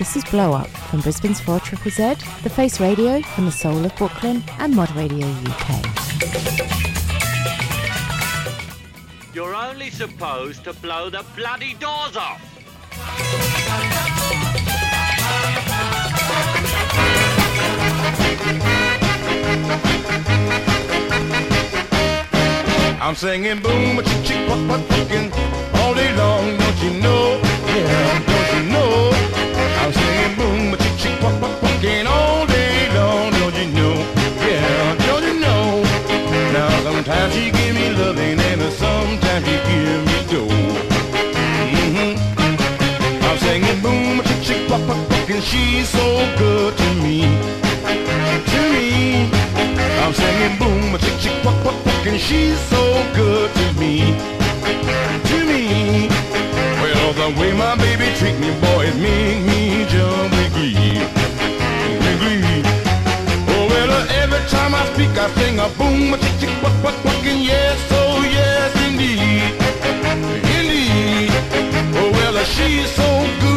This is Blow Up from Brisbane's 4 Triple Z, The Face Radio from the Soul of Brooklyn, and Mod Radio UK. You're only supposed to blow the bloody doors off. I'm singing boom, a chick chick, what what fucking all day long, don't you know? Yeah, don't you know? I'm singing boom, chick chick, what what fucking all day long, don't you know? Yeah, don't you know? Now sometimes she give me loving and sometimes she give me dough. Mm-hmm. I'm singing boom, chick chick, what what fucking she's so good to me, to me. I'm singing boom, chick chick, what what fucking she's so good to me, to me. Way my baby treat me, boy, it make me jump with. Oh well, every time I speak, I sing a boom, a chick chick, what what fucking yes, oh yes indeed, indeed. Oh well, she's so goody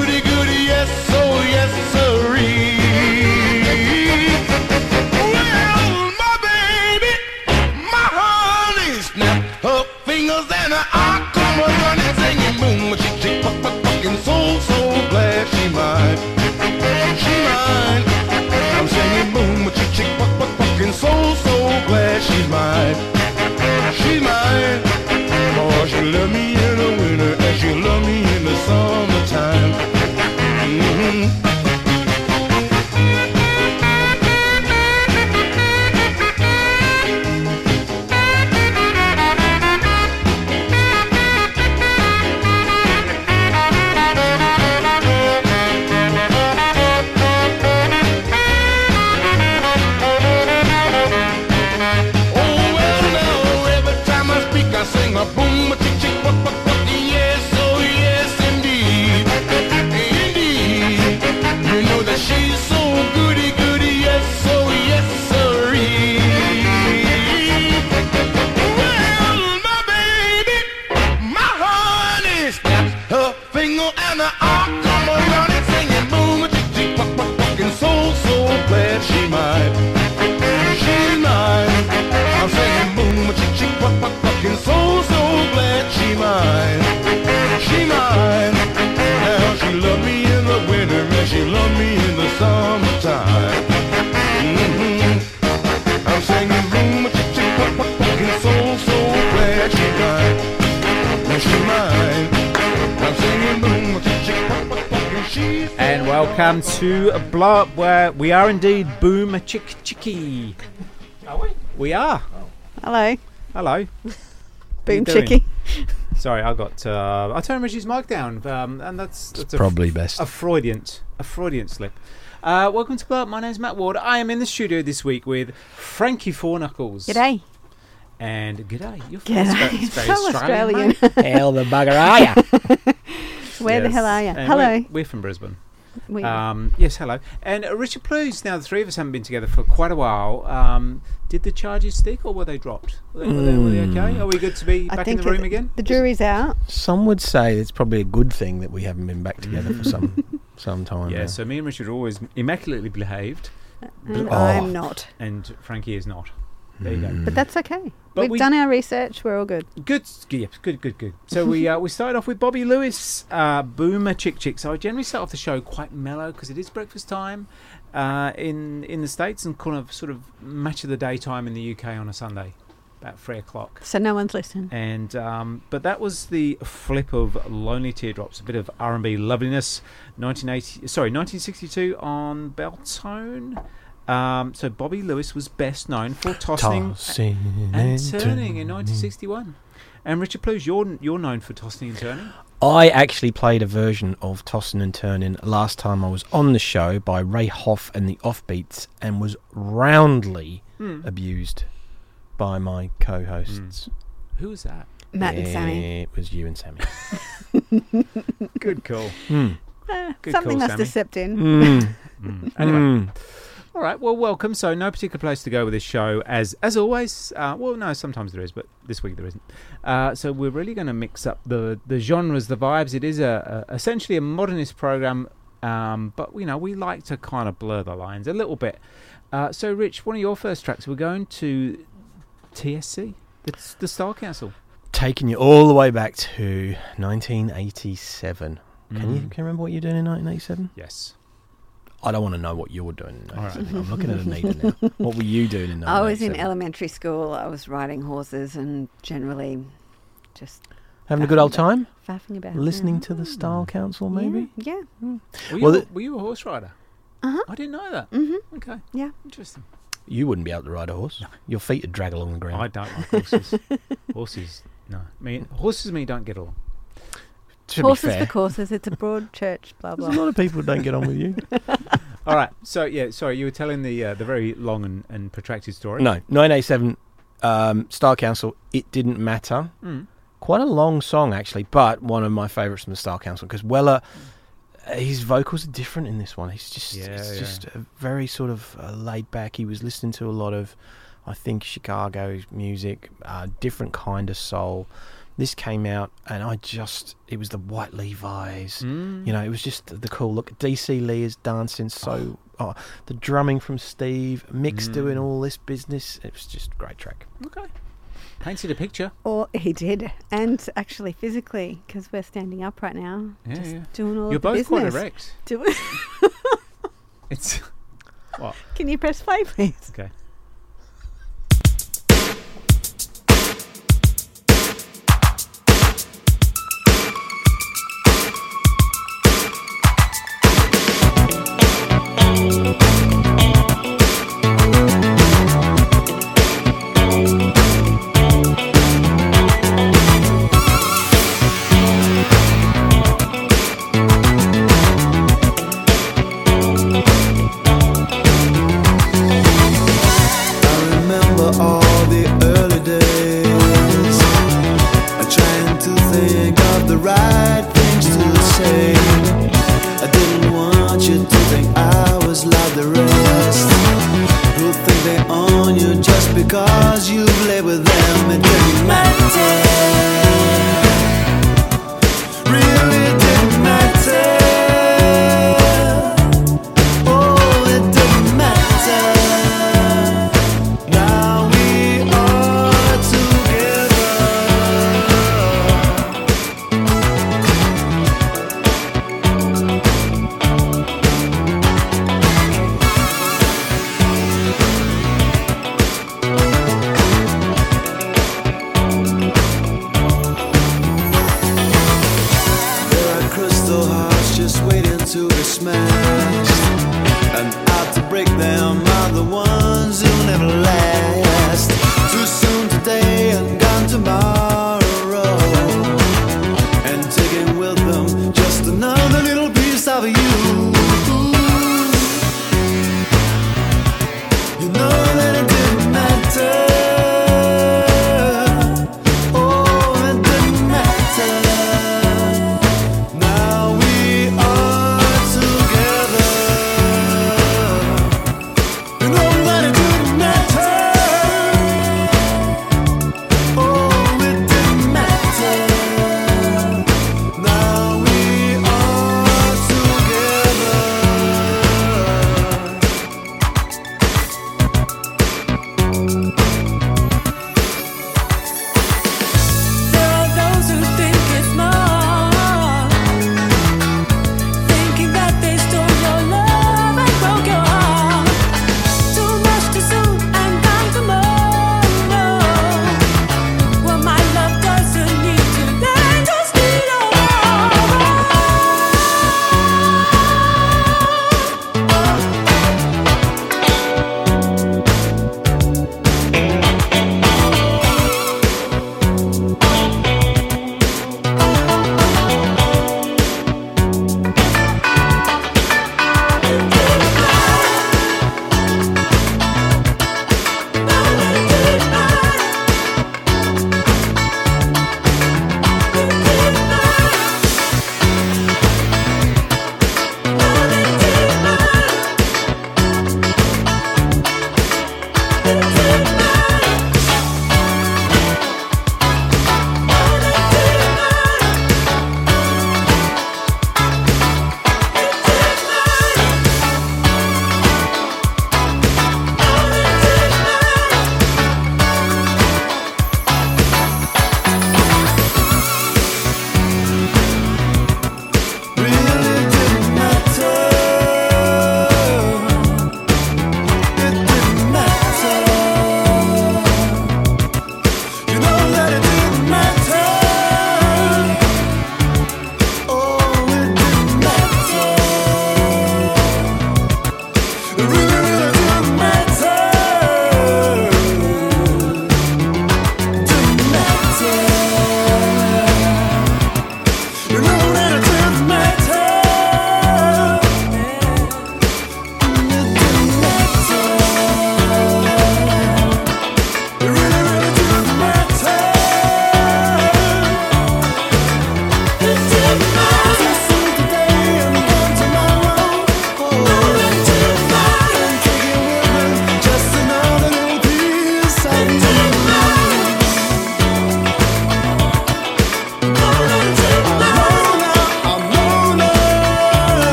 are indeed Boom Chick Chicky. Are we? We are. Hello, Hello. Boom doing? Chicky. Sorry, I got. Uh, I turned Reggie's mic down, um, and that's, that's a, Probably best. a Freudian, a Freudian slip. Uh, welcome to Blow Up. My name's Matt Ward. I am in the studio this week with Frankie Fourknuckles. G'day. And g'day. You're G'day. It's very So Australian. Australian. mate. Hell the bugger are ya? Where the hell are you? Hello. We're, we're from Brisbane. We- Um, yes, hello. And uh, Richard Plews, now the three of us haven't been together for quite a while. Um, did the charges stick or were they dropped? Were they, were they, were they okay? Are we good to be I back in think the room it- again? The jury's out. Some would say it's probably a good thing that we haven't been back together for some some time. Yeah, now. so me and Richard are always immaculately behaved, And Oh. I'm not. and Frankie is not. There you go. But that's okay. But We've we- done our research. We're all good. Good, yeah, good, good, good. So we uh, we started off with Bobby Lewis, uh, Boomer Chick Chick. So I generally start off the show quite mellow because it is breakfast time uh, in in the states and kind of sort of match of the daytime in the UK on a Sunday, about three o'clock. So no one's listening. And um, but that was the flip of Lonely Teardrops, a bit of R and B loveliness. 1980, sorry, 1962 on Beltone. Um, so Bobby Lewis was best known for tossing Tossing and turning in 1961. And Richard Plews, you're you're known for tossing and turning. I actually played a version of Tossing and Turning last time I was on the show by Ray Hoff and the Offbeats and was roundly Hmm. abused by my co-hosts. Who was that? Matt and Sammy. It was you and Sammy. Good call. Hmm. Eh, Good something call, must Sammy. have stepped in. Mm. Mm. Anyway, all right. Well, welcome. So, no particular place to go with this show, as as always. Uh, well, no, sometimes there is, but this week there isn't. Uh, so, we're really going to mix up the the genres, the vibes. It is a, a essentially a modernist program, um, but you know we like to kind of blur the lines a little bit. Uh, so, Rich, one of your first tracks, we're going to TSC, the, the Style Council. Taking you all the way back to 1987. Can you Mm. can you remember what you're doing in 1987? Yes. I don't want to know what you were doing. All right. I'm looking at Anita now. What were you doing in 1987? I was in elementary school. I was riding horses and generally just Having a good old time? faffing about. Listening to the Style Council, maybe? Yeah. yeah. Were you, Well, a- were you a horse rider? Uh-huh. I didn't know that. Mm-hmm. Okay. Yeah. Interesting. You wouldn't be able to ride a horse. Your feet would drag along the ground. I don't like horses. horses, no. Me, horses and me don't get along. To Horses be fair, for courses. It's a broad church. Blah there's a lot of people who don't get on with you. All right. So yeah, sorry, you were telling the uh, the very long and, and protracted story. no, 1987 um, Style Council. It didn't matter. Mm. Quite a long song actually, but one of my favourites from the Style Council because Weller, uh, his vocals are different in this one. He's just, Yeah, it's yeah. just a very sort of uh, laid back. He was listening to a lot of, I think, Chicago music, uh, different kind of soul. This came out, and I just, it was the White Levi's. Mm. You know, it was just the cool look. Dee C. Lee is dancing so. Oh, the drumming from Steve, Mick's Mm. doing all this business. It was just a great track. Okay. Painted a picture. Or he did, and actually physically, because we're standing up right now, Yeah, just yeah. doing all You're of the both quite business. erect. Do- It's what? Can you press play, please? Okay.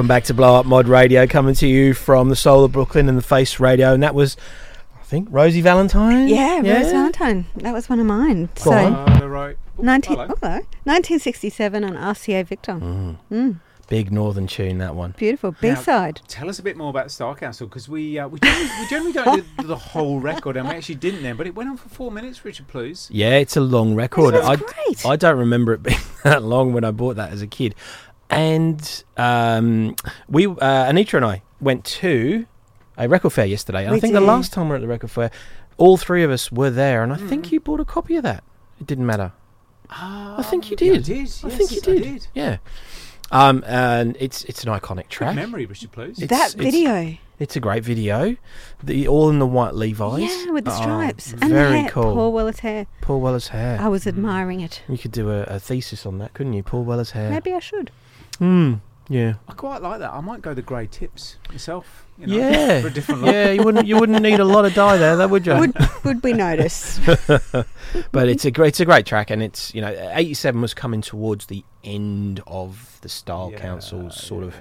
Welcome back to Blow Up Mod Radio, coming to you from the soul of Brooklyn and the Face Radio, and that was, I think, Rosie Valentine. Yeah, Rose Valentine. That was one of mine. Go so, on. Uh, right. 19, hello. oh, hello. 1967 on RCA Victor. Mm. Big northern tune, that one. Beautiful. B side. Tell us a bit more about Style Council because we uh, we, generally, we generally don't do the whole record, and we actually didn't then, but it went on for four minutes. Richard, please. Yeah, it's a long record. This I, great. I don't remember it being that long when I bought that as a kid. And um, we, uh, Anitra and I, went to a record fair yesterday. And I We think the last time we were at the record fair, all three of us were there, and I Mm. think you bought a copy of that. It didn't matter. I think you yeah, I did. did. I think you I did. did. Yeah. Um, and it's it's an iconic Good track. memory, Richard, please. It's- that it's- video. It's a great video. The all in the white Levi's. Yeah, with the Oh, stripes. and the very hair. cool. Paul Weller's hair. Paul Weller's hair. I was admiring it. You could do a, a thesis on that, couldn't you? Paul Weller's hair. Maybe I should. Hmm. Yeah. I quite like that. I might go the grey tips myself. You know, Yeah. for a different look. yeah. You wouldn't. You wouldn't need a lot of dye there, though, would you? Would, would we notice? but it's a great. It's a great track, and it's you know, '87 was coming towards the end of the Style Yeah, Council's sort of yeah.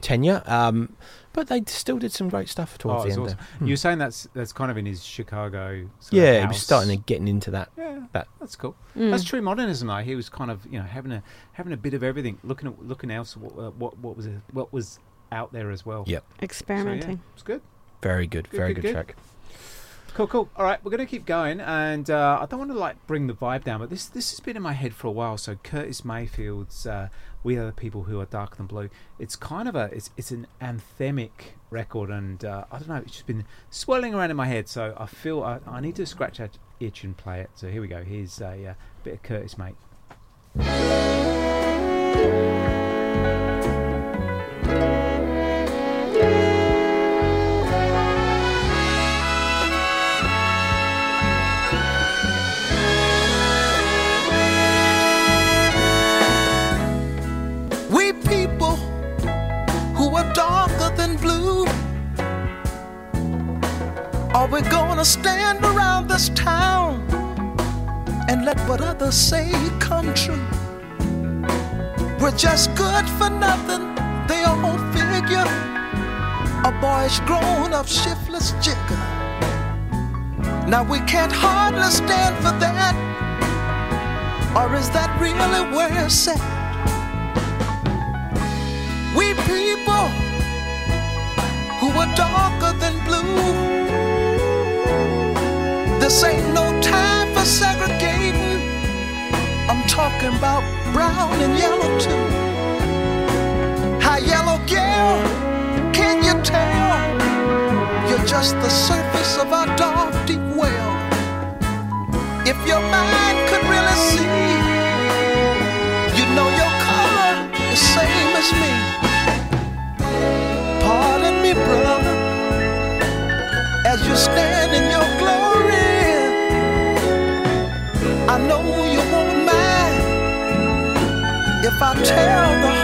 tenure. Um, but they still did some great stuff Oh, towards it's the end. awesome. Hmm. You were saying that's that's kind of in his Chicago. Sort yeah, of he was starting to getting into that. Yeah, that that's cool. Mm. That's true modernism, though. He was kind of you know having a having a bit of everything, looking at looking else what uh, what what was it, what was out there as well. Yep. So, yeah, Experimenting. it's good. Very good. Good, very good, good, good. track. Cool, cool. All right, we're going to keep going, and uh, I don't want to like bring the vibe down, but this this has been in my head for a while. So Curtis Mayfield's uh, "We Are the People Who Are Darker Than Blue." It's kind of a it's it's an anthemic record, and uh, I don't know, it's just been swirling around in my head. So I feel I, I need to scratch that itch and play it. So here we go. Here's a uh, bit of Curtis, mate. Gonna stand around this town and let what others say come true? We're just good for nothing, they all figure. A boyish grown up shiftless jigger. Now we can't hardly stand for that. Or is that really where it's at? We people who are darker than blue. This ain't no time for segregating. I'm talking about brown and yellow too. Hi, yellow girl, can you tell? You're just the surface of our dark, deep well. If your mind could really see, if I tell the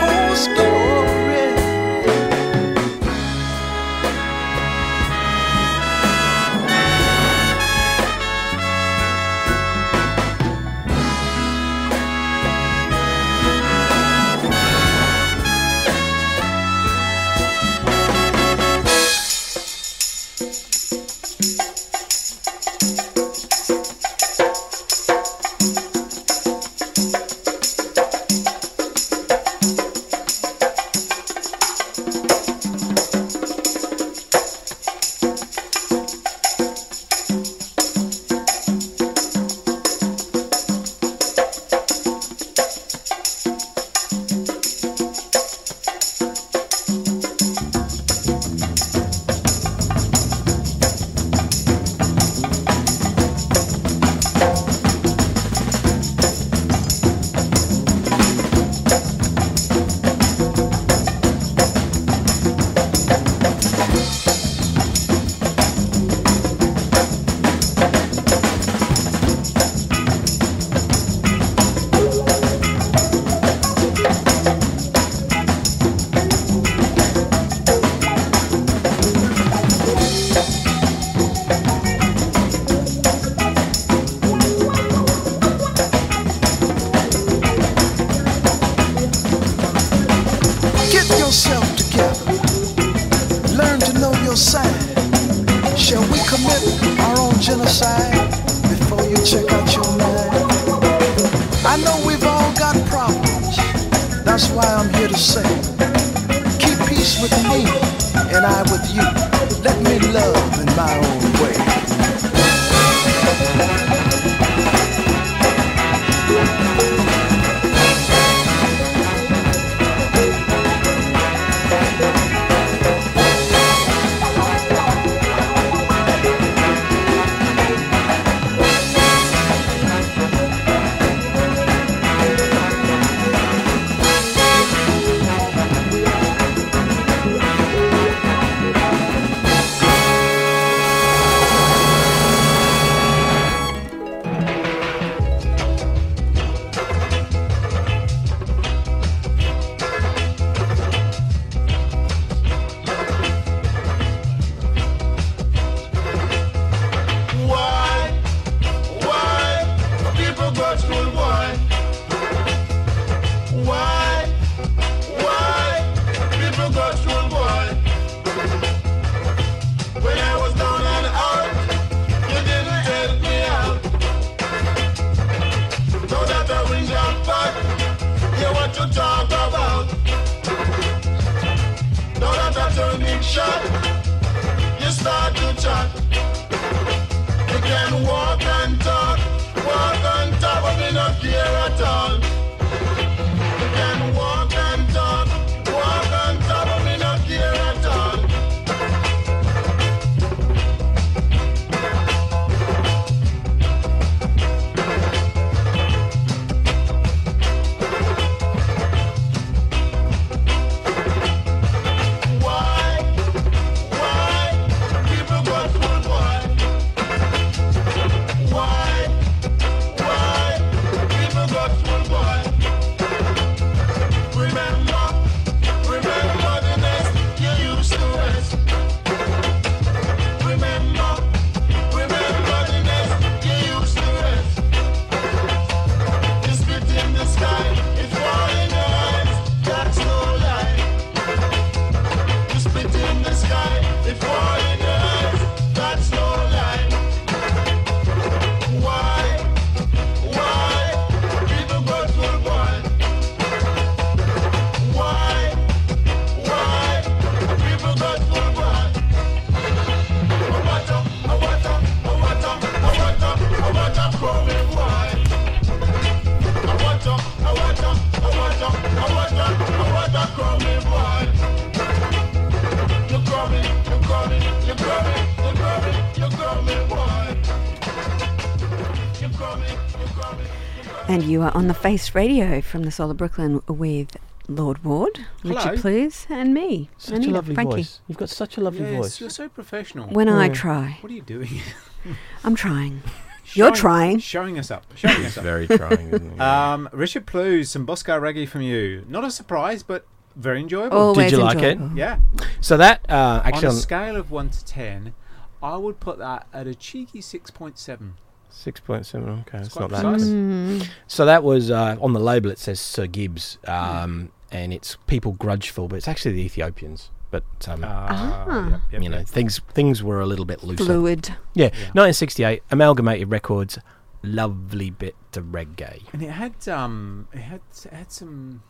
are on the Face Radio from the Soul of Brooklyn with Lord Ward, Hello. Richard Please, and me. Such Anita, a lovely Frankie. voice. You've got such a lovely Yes, voice. you're so professional. When I try. What are you doing? I'm trying. You're trying. Showing us up. Showing us up. very trying, isn't he? Um, Richard Plews, some Bosco reggae from you. Not a surprise, but very enjoyable. Always Did you like it? Yeah. So that uh, actually on a on scale of 1 to 10, I would put that at a cheeky 6.7. six point seven. Okay, it's quite not that. Mm. So that was uh, on the label. It says Sir Gibbs, um, and it's people grudgeful, but it's actually the Ethiopians. But um, Ah. yep, yep, you know, yep. things things were a little bit looser. Fluid. Yeah, 1968, Amalgamated Records, lovely bit of reggae. And it had um, it had it had some.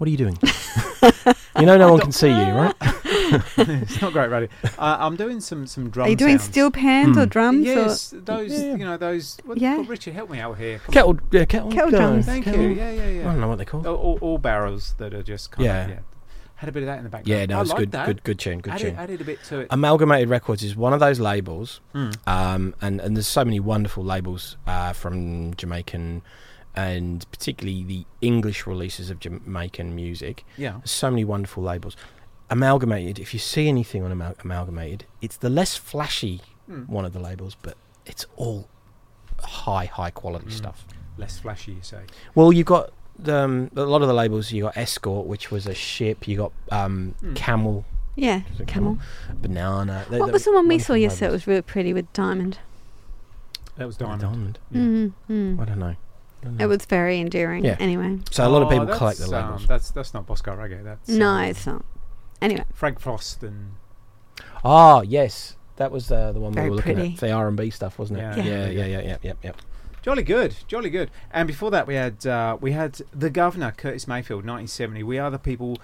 What are you doing? you know, no one can see you, right? it's not great radio. Uh, I'm doing some some drum. Are you doing sounds. steel pans or drums? Yes, those Yeah. you know those. What, Yeah. well, Richard, help me out here. Come Kettle, yeah, kettle, Kettle no, drums. Thank kettle- you. Yeah, yeah, yeah. I don't know what they're called. All, all, all barrels that are just kind Yeah. of yeah. Had a bit of that in the background. Yeah, no, I it's good, that. good, good tune, good added, tune. added a bit to it. Amalgamated Records is one of those labels, Mm. um, and and there's so many wonderful labels uh, from Jamaican, and particularly the English releases of Jamaican music. Yeah. So many wonderful labels. Amalgamated, if you see anything on Amal- Amalgamated, it's the less flashy Mm. one of the labels, but it's all high, high quality Mm. stuff. Less flashy, you say. Well, you've got the, um, a lot of the labels. You got Escort, which was a ship. You got um, Mm. Camel, Yeah, is it camel. Banana. They- What they was the one we saw yesterday? It labels. was really pretty with diamond. That was Diamond. Diamond. Yeah. Mm, mm. I don't know. I don't know. It was very endearing. Yeah. Anyway. So a lot of Oh, people that's, collect the um, labels. that's that's not Bosco Reggae. That's No, um, it's not. Anyway. Frank Frost and Ah, yes, That was uh, the one Very we were looking pretty. at. The R and B stuff, wasn't it? Yeah. yeah, yeah, yeah, yeah, yeah. yeah. Jolly good, jolly good. And before that, we had uh, we had the Governor, Curtis Mayfield, 1970. We are the people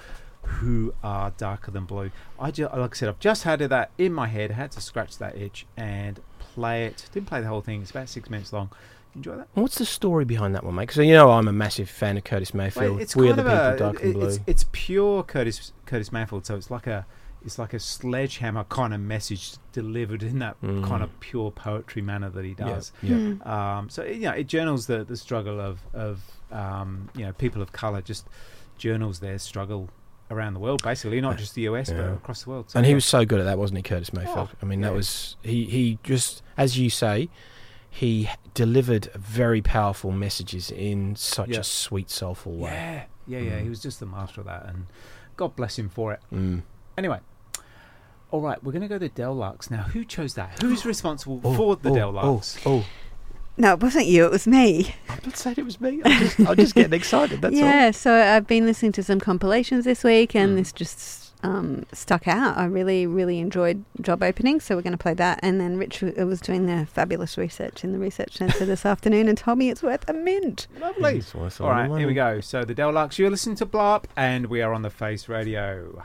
who are darker than blue. I ju- like I said, I've just had that in my head. had to scratch that itch and play it. Didn't play the whole thing. It's about six minutes long. Enjoy that. What's the story behind that one, mate? Because you know I'm a massive fan of Curtis Mayfield. Well, it's We're kind the of people, a, dark and blue. It's, it's pure Curtis Curtis Mayfield. So it's like a it's like a sledgehammer kind of message delivered in that Mm. kind of pure poetry manner that he does. yeah. Mm. Um, so you know, it journals the the struggle of of um, you know people of color. Just journals their struggle around the world, basically, not just the US but across the world. So, and he was so good at that, wasn't he, Curtis Mayfield? Oh, I mean, that yeah. was he. He just, as you say, he delivered very powerful messages in such Yeah. a sweet, soulful way. Yeah, yeah, yeah. Mm. He was just the master of that, and God bless him for it. Mm. Anyway, all right, we're going to go to Del-Larks now. Who chose that? Who's responsible Oh, for the oh, Del-Larks? Oh, oh. No, it wasn't you. It was me. I'm not saying it was me. I'm just, I'm just getting excited. That's yeah, so I've been listening to some compilations this week, and Mm. this just um, stuck out. I really, really enjoyed job opening, so we're going to play that. And then Rich was doing the fabulous research in the research centre this afternoon and told me it's worth a mint. Lovely. It's worth All all here we go. So the Del-Larks, you're listening to Blow Up, and we are on the Face Radio.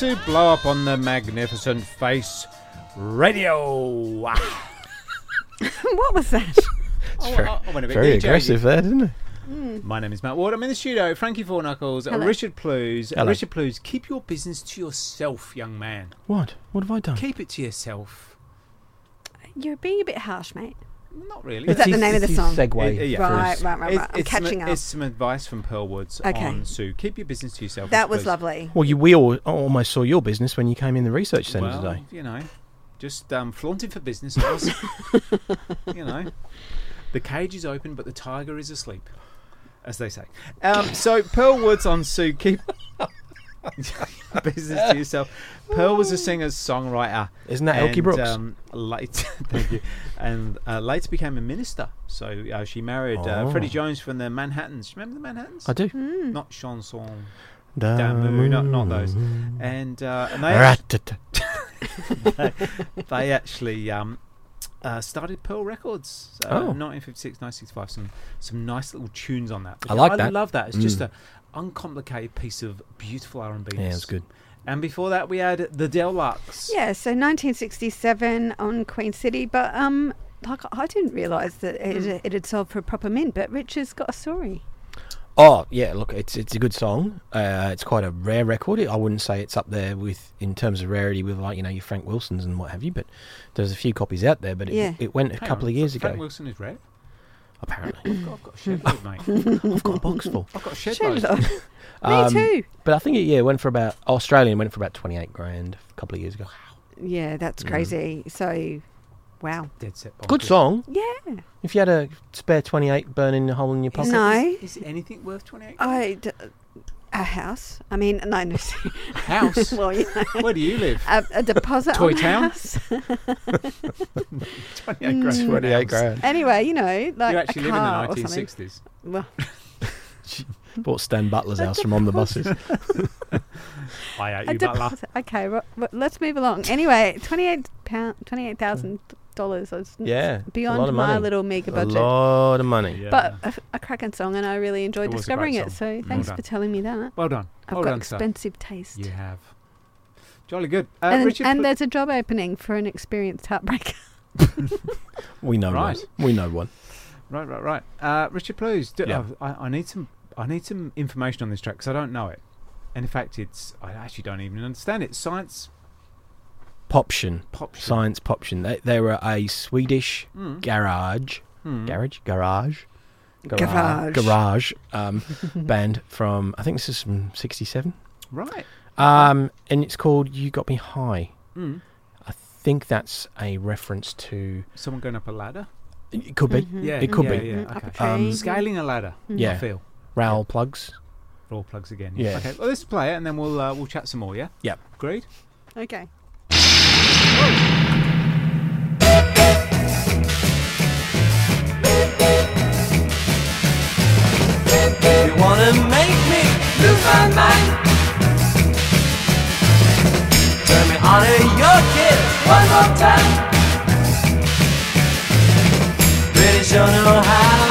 Welcome to Blow Up on the Magnificent Face Radio. Ah. what was that? Oh, very, I- I went a bit very aggressive there, didn't it? Mm. My name is Matt Ward. I'm in the studio. Frankie Four Knuckles, Hello. Richard Plews. Hello. Richard Plews, keep your business to yourself, young man. What? What have I done? Keep it to yourself. You're being a bit harsh, mate. Not really. Is that the name of the song? Segue. Uh, yeah. Right, right, right, right. I'm it's some- catching up. It's some advice from Pearl Woods Okay. on Sue. Keep your business to yourself. That was Plews. lovely. Well, you, we all almost saw your business when you came in the research centre well, today. you know, just um, flaunting for business. I you know, the cage is open, but the tiger is asleep, as they say. Um, so Pearl Woods on Sue. Keep business to yourself. Pearl was a singer songwriter. Isn't that Elkie Brooks? Um, late, thank you. And uh, later became a minister. So uh, she married uh, Oh. Freddie Jones from the Manhattans. Remember the Manhattans? I do. Hmm. Not chanson. Damu. Damu, not, not those. And, uh, and they, Ratata. they, they actually um, uh, started Pearl Records. Uh, Oh. 1956, 1965. Some some nice little tunes on that. I like I that. love that. It's just Mm. a uncomplicated piece of beautiful R&B. Yeah, it's good. And before that, we had the Deluxe. Yeah, so 1967 on Queen City, but um, like I didn't realise that it, it had sold for a proper mint. But Richard's got a story. Oh yeah, look, it's it's a good song. Uh, it's quite a rare record. I wouldn't say it's up there with in terms of rarity with like you know your Frank Wilsons and what have you. But there's a few copies out there. But it, Yeah. it went a Hang couple on, of years Frank ago. Frank Wilson is rare. Apparently, I've got, I've got a shed load, mate. I've got a box full. I've got a shed, Shed load. load. Um, too. But I think it yeah it went for about Australian went for about twenty eight grand a couple of years ago. Yeah, that's Mm. crazy. So, wow. Dead set. Good bonkers. song. Yeah. If you had a spare twenty eight burning a hole in your pocket. No. Is anything worth 28 I d- a house. I mean, no, no. House? well, you know, Where do you live? a, a deposit Toy on Town? house. 28 grand. for an 28 house. grand. anyway, you know, like You actually a live in the 1960s. Well, she Bought Stan Butler's house from on the buses. I out a you, Butler. Okay, well, well, let's move along. Anyway, twenty-eight pound, twenty-eight thousand dollars. Yeah, it's a beyond lot of my money. little meager A budget. lot of money. Yeah. But a, a cracking song, and I really enjoyed It discovering it. So thanks done. for telling me that. well done. I've well got done, sir. expensive taste. You have. Jolly good. Uh, and Richard, and there's a job opening for an experienced heartbreaker. We know Right. one. We know one. Right, right, right. Uh, Richard please. do, Yeah. oh, I, I need some. I need some information on this track because I don't know it. And in fact, it's I actually don't even understand it. Science. Poption. Poption. Science Poption. They, they were a Swedish Mm. garage. Hmm. Garage? Garage? Garage. Garage um, band from, I think this is from 67. Right. Um, and it's called You Got Me High. Mm. I think that's a reference to. Someone going up a ladder. It could be. Mhm. Yeah, It could yeah, be. Yeah, up a okay. train. Scaling a ladder. Yeah. I feel. Raoul plugs. Raw plugs again. Yeah. Okay. Well, let's play it and then we'll uh, we'll chat some more. Yeah. Yep. Agreed. Okay. Wanna make me lose my mind? Turn me on to your kiss one more time. Pretty sure know how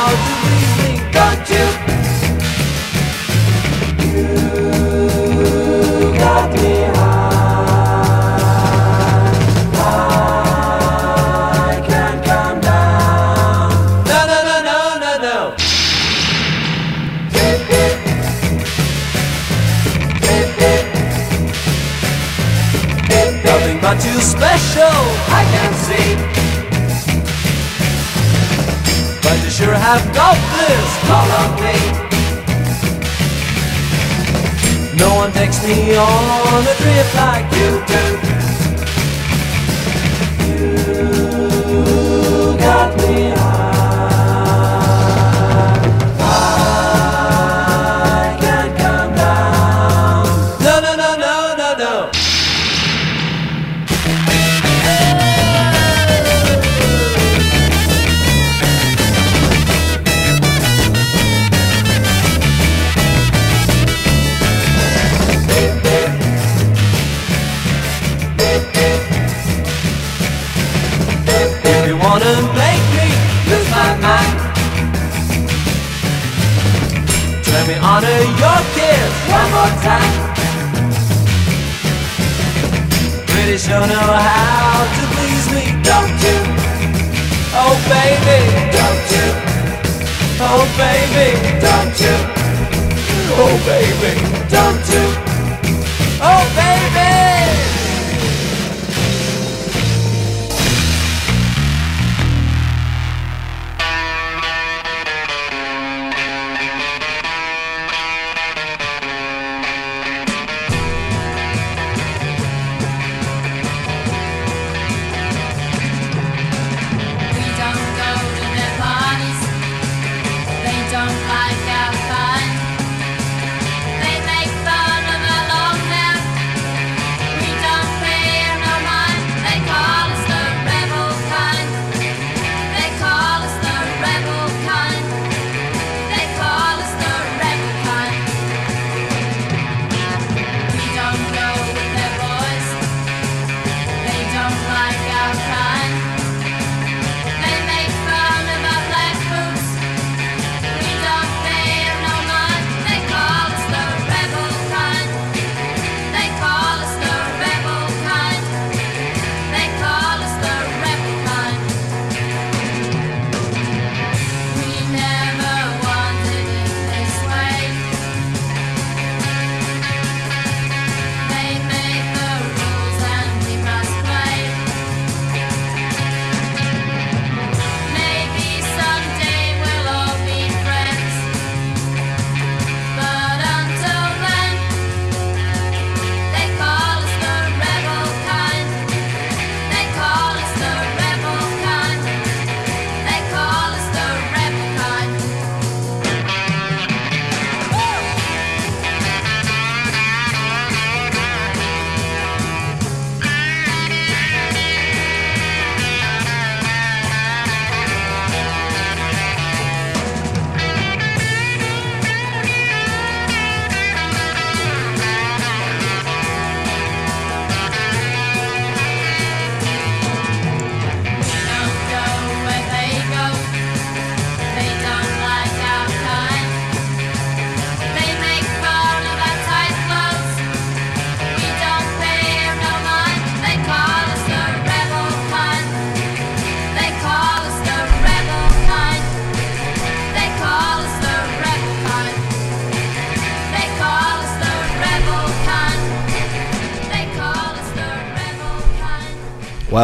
sure have got this call on me. No one takes me on a trip like you do. You got me me honor your kiss one more time. Pretty sure know how to please me, don't you? Oh baby, don't you? Oh baby, don't you? Oh baby, don't you? Oh baby.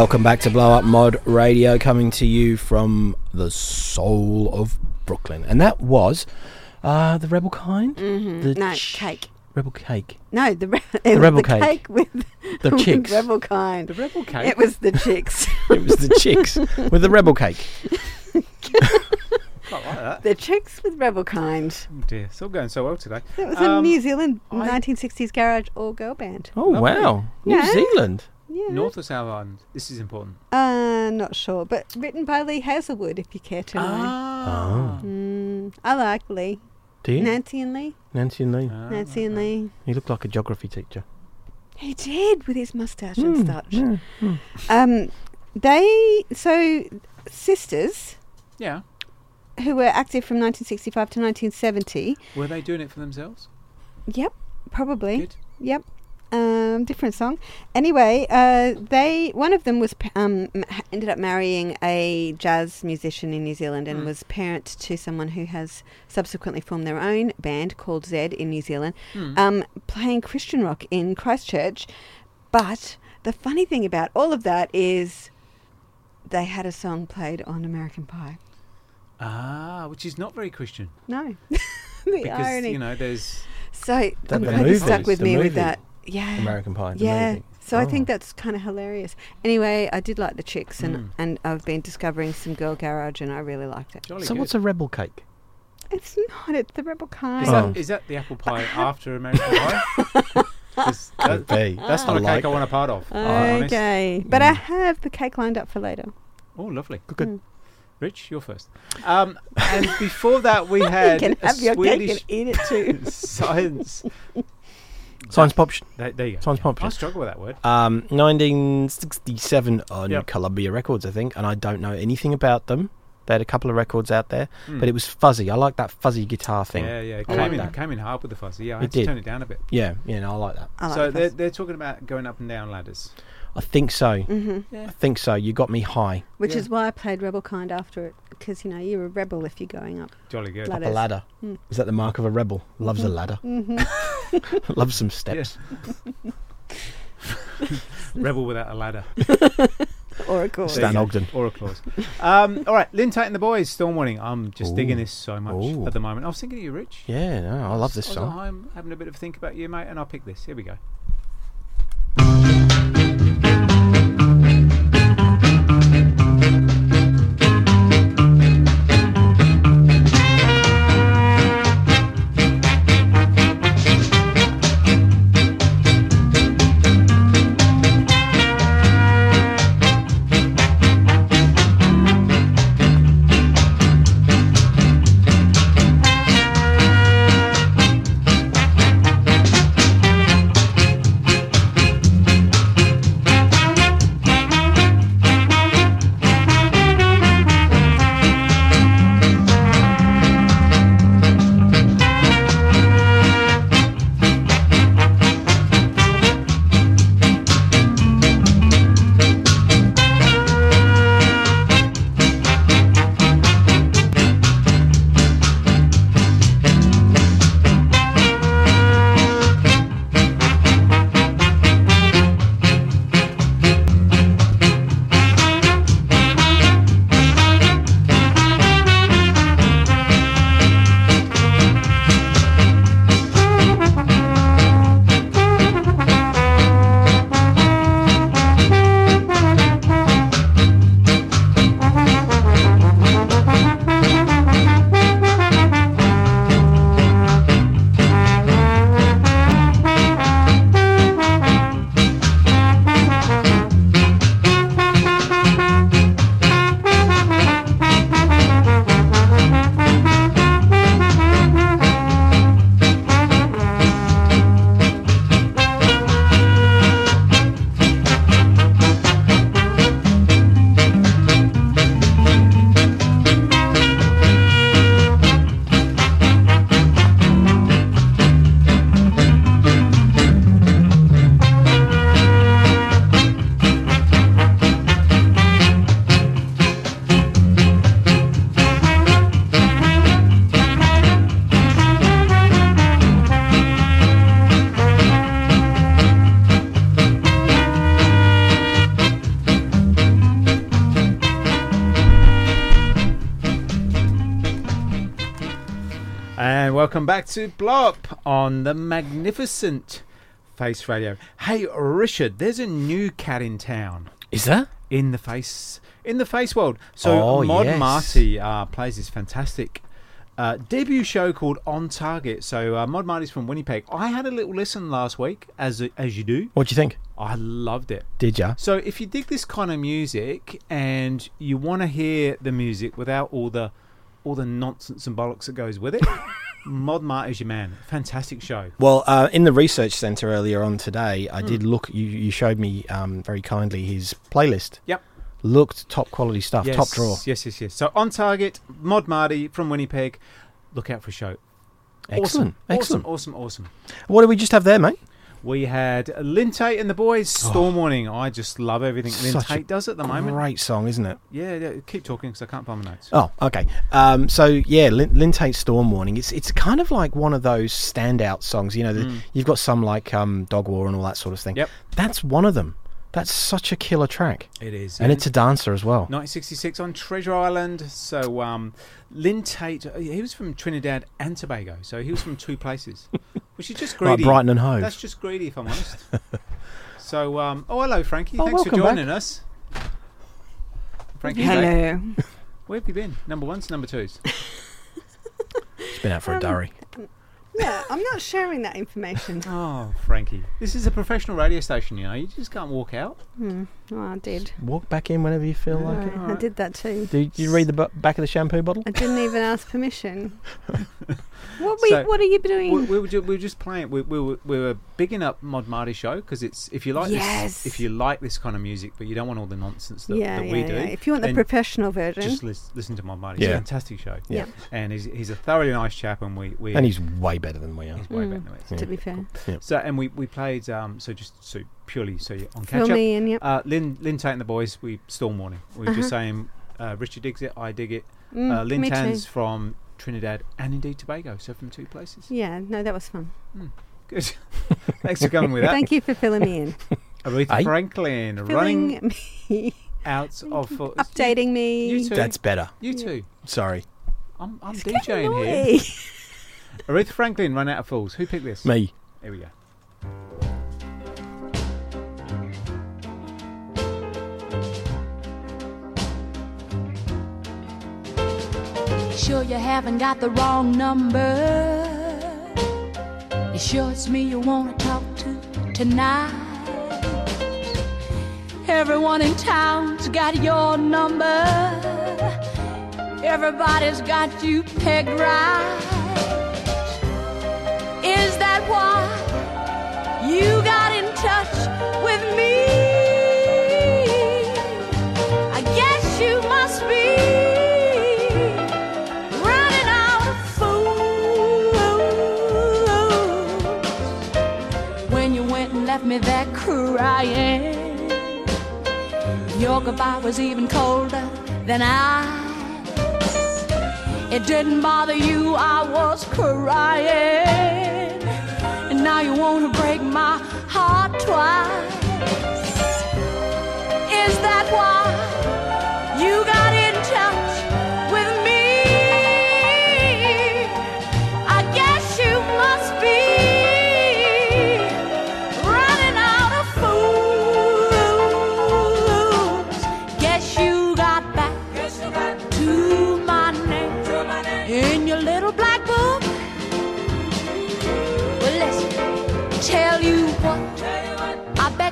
Welcome back to Blow Up Mod Radio, coming to you from the soul of Brooklyn, and that was uh, the Rebel Kind, Mhm. the no, ch- cake. Rebel Cake. No, the, re- The rebel the cake. cake with The with chicks. rebel kind. The rebel cake. It was the chicks. It was the chicks with the Rebel Cake. Quite like that. the chicks with rebel kind. Oh dear, it's all going so well today. It was a Um, New Zealand 1960s garage all girl band. Oh wow, New Yeah. Zealand. Yeah. North or South Island? This is important. Uh, not sure, but written by Lee Hazlewood, if you care to know. Ah. Mm, I like Lee. Do you? Nancy and Lee. Nancy and Lee. Nancy and Lee. He looked like a geography teacher. He did with his mustache Mm, and such. yeah, mm. Um, they so sisters Yeah. who were active from 1965 to 1970. Were they doing it for themselves? Yep, probably. Good. Yep. Um, different song. Anyway, uh, they one of them was um, ended up marrying a jazz musician in New Zealand and Mm. was parent to someone who has subsequently formed their own band called Zed in New Zealand, Mm. um, playing Christian rock in Christchurch. But the funny thing about all of that is they had a song played on American Pie. Ah, which is not very Christian. No, the because irony. you know there's So That I'm you movie, stuck with me with that. Yeah, American Pie, the yeah. movie. So I Oh. think that's kind of hilarious. Anyway, I did like the chicks, and Mm. and I've been discovering some girl garage, and I really liked it. so what's a rebel cake? It's not. It's the rebel kind. Is, that, is that the apple pie after American Pie? That- be. That's not I a like cake I want a part of. Oh, honest. Okay, but I have the cake lined up for later. Oh, lovely. Good, good. Mm. Rich, you're first. Um, and before that, we had can a have your cake and Swedish eat it too. science Science pop. There, there you go. Science pop. I struggle with that word. Um, 1967 on Yep. Columbia Records, I think, and I don't know anything about them. They had a couple of records out there, Hmm. but it was fuzzy. I like that fuzzy guitar thing. Yeah, yeah. It I came like in that. came in hard with the fuzzy. Yeah, I It had to did. turn it down a bit. Yeah, yeah, no, I like that. I like so the they're they're talking about going up and down ladders. I think so. Mhm. I think so. You got me high. Which Yeah. is why I played Rebel Kind after it, because you know you're a rebel if you're going up. Jolly good. Ladders. Up a ladder. Mm. Is that the mark of a rebel? Loves a ladder. hmm Loves some steps. Rebel without a ladder. or a course. Stan There you go. Ogden. Or a clause. Um, all right, Lynn Taitt and the boys, Storm Warning. I'm just digging this so much Ooh. at the moment. I was thinking of you, Rich. Yeah, no, I love this I was song. at home having a bit of a think about you, mate, and I picked this. Here we go. Welcome back to Blow Up on the magnificent Face Radio. Hey, Richard, there's a new cat in town. Is there? In the face, in the face world. So Oh, Mod yes. Marty uh, plays this fantastic uh, debut show called On Target. So uh, Mod Marty's from Winnipeg. I had a little listen last week, as as you do. What do you think? I loved it. Did ya? So if you dig this kind of music and you want to hear the music without all the all the nonsense and bollocks that goes with it, Mod Mart is your man. Fantastic show. Well, uh, in the research centre earlier on today, I Hmm. did look. You, you showed me um, very kindly his playlist. Yep. Looked top quality stuff, Yes, top drawer. Yes, yes, yes. So on target, Mod Marty from Winnipeg. Look out for a show. Excellent, Awesome, excellent. Awesome, awesome, awesome. What do we just have there, mate? We had Lynn Taitt and the boys, Storm Warning. I just love everything Lynn Oh. Such a Tate does at the moment. Great song, isn't it? Yeah, yeah, keep talking because I can't find my notes. Oh, okay. Um, so yeah, Lin, Lin Taitt's Storm Warning. It's it's kind of like one of those standout songs. You know, the, Mm. you've got some like um, Dog War and all that sort of thing. Yep. That's one of them. That's such a killer track. It is, and yeah. it's a dancer as well. 1966 on Treasure Island. So um, Lynn Taitt, uh, he was from Trinidad and Tobago, so he was from two places, which is just greedy. Like. Brighton and Hove. That's just greedy, if I'm honest. so, um, oh hello, Frankie. Oh, Thanks for welcome back. joining us. Frankie, Hello. Where have you been? Number ones, number twos. It's been out for a Um, durry. Yeah, I'm not sharing that information. Oh, Frankie, this is a professional radio station. You know, you just can't walk out. Hmm. Oh, I did. Walk back in whenever you feel like it. I did that too. Did you read the bu- back of the shampoo bottle? I didn't even ask permission. what we, So, What are you doing? We, we, were, ju- we were just playing. We, we, were, we were bigging up Mod Marty show because it's if you like Yes. this, if you like this kind of music, but you don't want all the nonsense that, yeah, that yeah, we do. yeah. If you want the then professional version, just lis- listen to Mod Marty. It's Yeah. a fantastic show. Yeah. and he's, he's a thoroughly nice chap, and we, we And he's way better than we are. He's way Mm, better than we are. to be fair. Yeah. So and we, we played um so just so purely so you're on Fill catch up. me in, yep. Uh, Lynn Lynn Taitt and the boys we storm warning. We were Uh-huh. just saying uh, Richard digs it, I dig it. Mm, uh, Lynn me too. Tan's from Trinidad and indeed Tobago, so from two places. yeah, no, that was fun. Good. Thanks for coming with that. Thank you for filling me in. Aretha Aye. Franklin running me, out of for, updating me. You too. That's better. You too. Sorry. I'm, I'm DJing here. annoying. Aretha Franklin, Run Out of Fools. Who picked this? Me. Here we go. Sure you haven't got the wrong number. You sure it's me you wanna talk to tonight? Everyone in town's got your number. Everybody's got you pegged right. Is that why you got in touch with me? I guess you must be me there crying. Your goodbye was even colder than I. It didn't bother you, I was crying. And now you wanna break my heart twice. Is that why you got in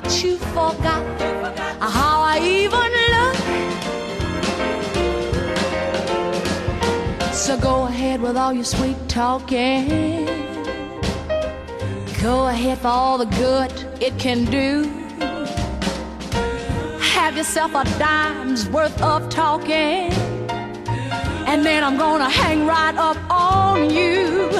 I bet you forgot how I even look. So go ahead with all your sweet talking. Go ahead for all the good it can do. Have yourself a dime's worth of talking. And then I'm gonna hang right up on you.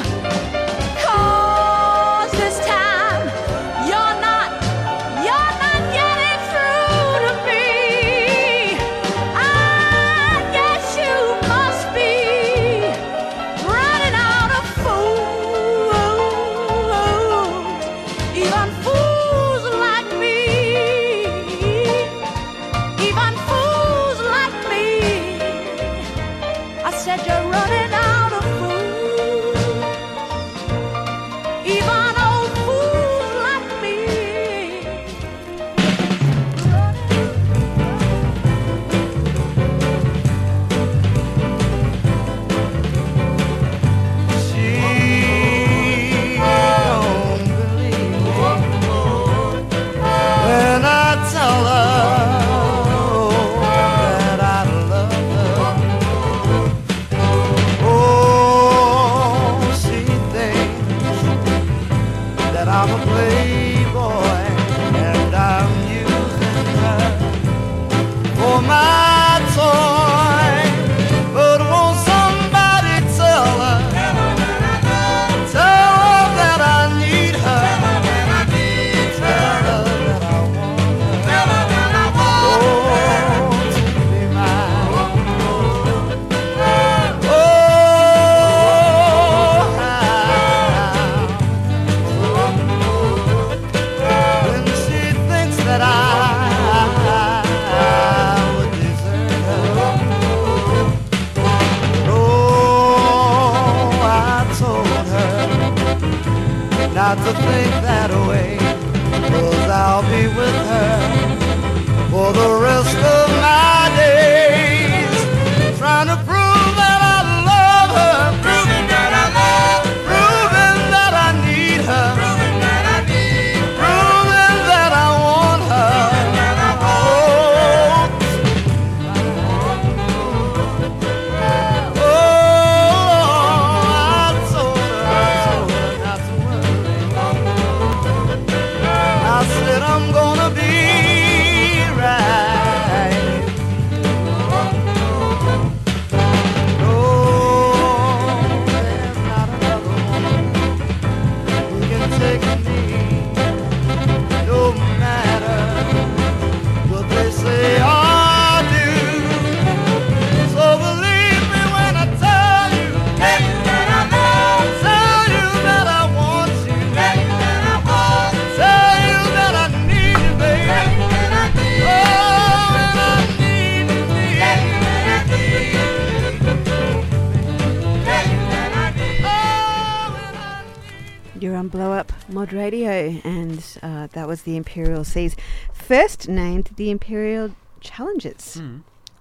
The Imperial Seas. First named the Imperial Challengers. Hmm.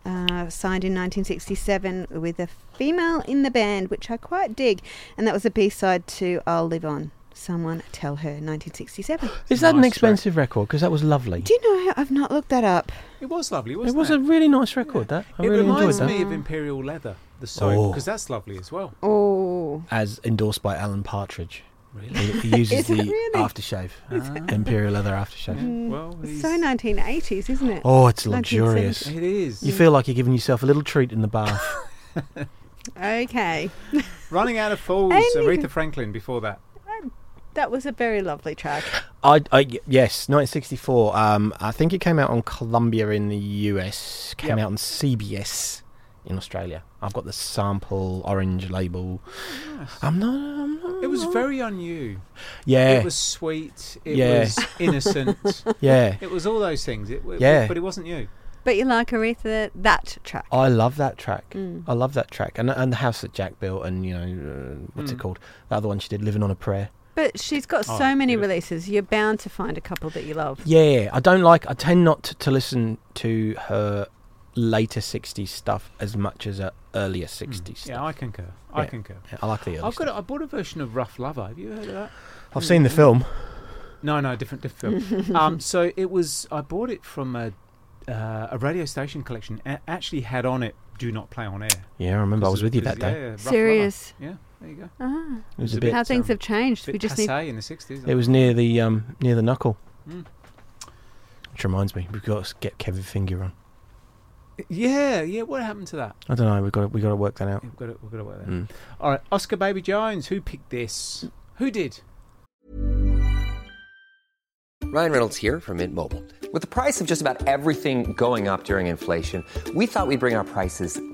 Uh, signed in 1967 with a female in the band, which I quite dig, and that was a B side to I'll Live On. Someone Tell Her, 1967. Is that an expensive record? Because that was lovely. Do you know how I've not looked that up? It was lovely, It wasn't was it? a really nice record. That I it really enjoyed reminds that. me of Imperial Leather, the song, Oh. because that's lovely as well. Oh. As endorsed by Alan Partridge. Really? He, he uses the really? aftershave, Imperial leather aftershave. Mm, well, it's so 1980s, isn't it? Oh, it's luxurious. It is. You feel like you're giving yourself a little treat in the bath. Okay. Running Out of Fools, Aretha Franklin before that. That was a very lovely track. I, I yes, 1964. Um, I think it came out on Columbia in the US. Came Yep. out on CBS in Australia. I've got the sample orange label. I'm not. I'm not It was very on you. Yeah. It was sweet. It Yeah. was innocent. Yeah. It was all those things. It, it- Yeah. But it wasn't you. But you like Aretha, that track. I love that track. Mm. I love that track, and and the house that Jack built, and you know uh, what's it Mm. called? The other one she did, "Living on a Prayer." But she's got Oh, so many releases. You're bound to find a couple that you love. Yeah, I don't like. I tend not to, to listen to her later '60s stuff as much as her earlier '60s stuff. Yeah, I concur. I Yeah. concur. Yeah, I like the early I've got. stuff. A, I bought a version of Rough Lover. Have you heard of that? I've seen the film. No, no, different, different film. um, so it was. I bought it from a uh, a radio station collection. A- actually had on it "Do not play on air." Yeah, I remember I was with you that day. yeah, Rough Serious. Lover. Yeah, there you go. Ah. It was a bit. How things um, have changed. We just need. in the sixties. It was near the um near the knuckle. Mm. Which reminds me, we've got to get Kevin Finger on. Yeah, yeah. What happened to that? I don't know. We've got to, we got to work that out. We've got to, we've got to work that. Mm. All right, Oscar Baby Jones. Who picked this? Who did? Ryan Reynolds here from Mint Mobile. With the price of just about everything going up during inflation, we thought we'd bring our prices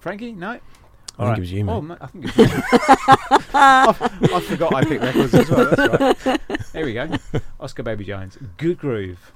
Frankie? No. I think it was you, mate. Oh, ma- I think it was. I, I forgot I picked records as well. That's right. There we go. Oscar Baby Jones. Good groove.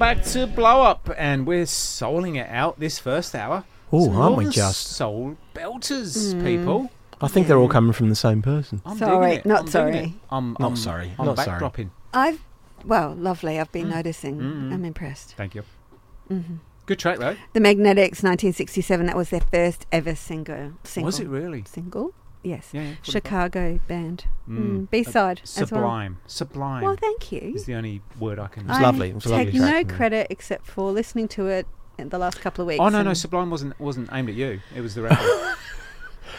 Back to Blow Up, and we're souling it out this first hour. Ooh, Some aren't we just? soul belters, Mm. people? I think they're all coming from the same person. I'm Sorry, it. not I'm sorry. I'm, Not I'm- sorry, I'm not sorry. backdropping. I've, well, lovely. I've Mm. been noticing. I'm impressed. Thank you. hmm Good track though. The Magnetics, 1967. That was their first ever single. single. Was it really? Single? Yes. Yeah, yeah, Chicago band. Mm. Mm, B side. as well. Sublime. Sublime. Well, thank you. Is the only word I can. It's I take no credit except for listening to it in the last couple of weeks. Oh no, no, Sublime wasn't wasn't aimed at you. It was the record.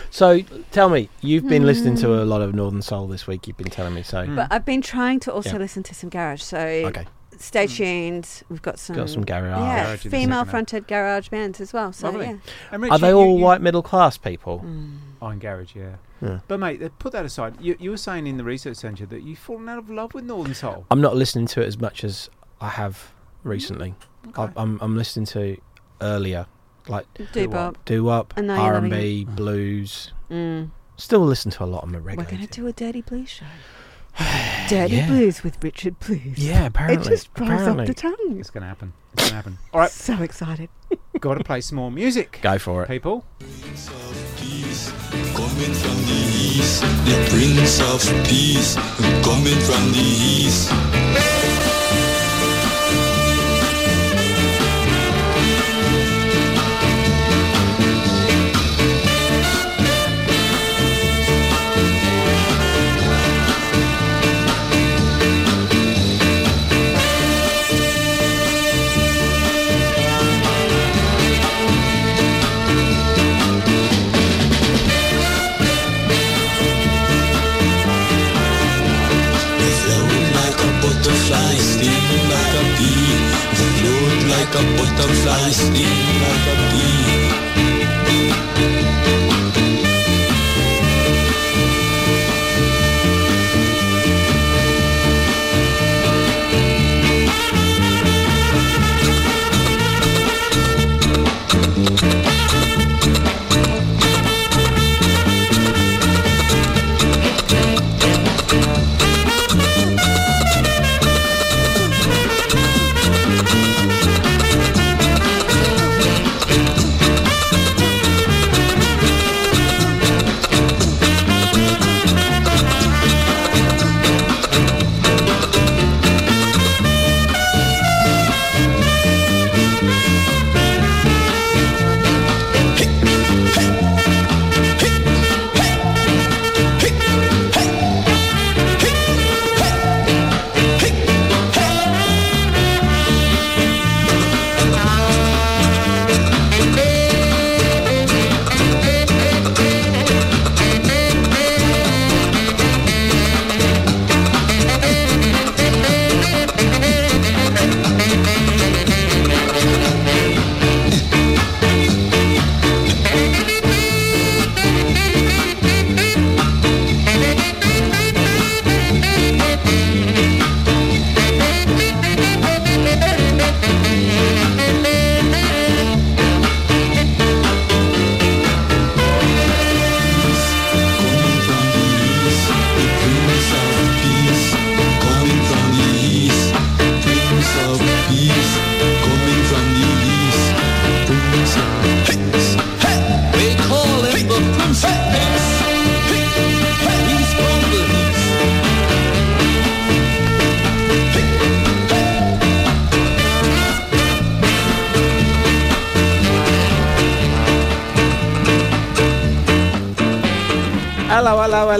So tell me, you've been listening Hmm. to a lot of Northern Soul this week. You've been telling me so. But I've been trying to also Yeah. listen to some garage. So Okay. Stay mm. tuned. We've got some some garage. Yeah, Garage female fronted garage bands as well. So Lovely. yeah. And Are they all you- white middle class people? Mm. Oh, in garage, yeah. Yeah. But mate, put that aside. You, you were saying in the research centre that you've fallen out of love with Northern Soul. I'm not listening to it as much as I have mm. recently. I, I'm I'm listening to earlier, like Doo-wop. doo wop, I know R and B, blues. Mm. Still listen to a lot of the regular. We're going to do a dirty blues show. dirty Yeah. blues with Richard Blues. Yeah, apparently, It just rolls off the tongue. It's going to happen. It's going to happen. All right. So excited. Got to play some more music. Go for it. People. Coming from the east, the Prince of Peace, coming from the east. Float like a butterfly,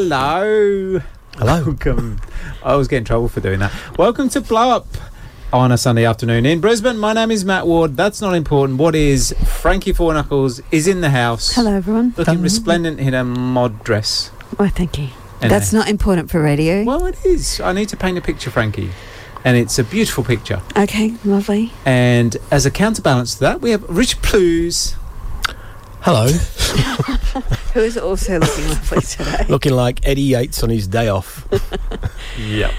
Hello, hello, hello. Hello. Welcome. I was getting trouble for doing that. Welcome to Blow Up on a Sunday afternoon in Brisbane. My name is Matt Ward. That's not important. What is Frankie Four Knuckles is in the house. Hello, everyone. Looking resplendent in a mod dress. Why, thank you. And That's a- not important for radio. Well, it is. I need to paint a picture, Frankie. And it's a beautiful picture. Okay, lovely. And as a counterbalance to that, we have Rich Plews. Hello. Who is also looking lovely today. Looking like Eddie Yates on his day off. Yep.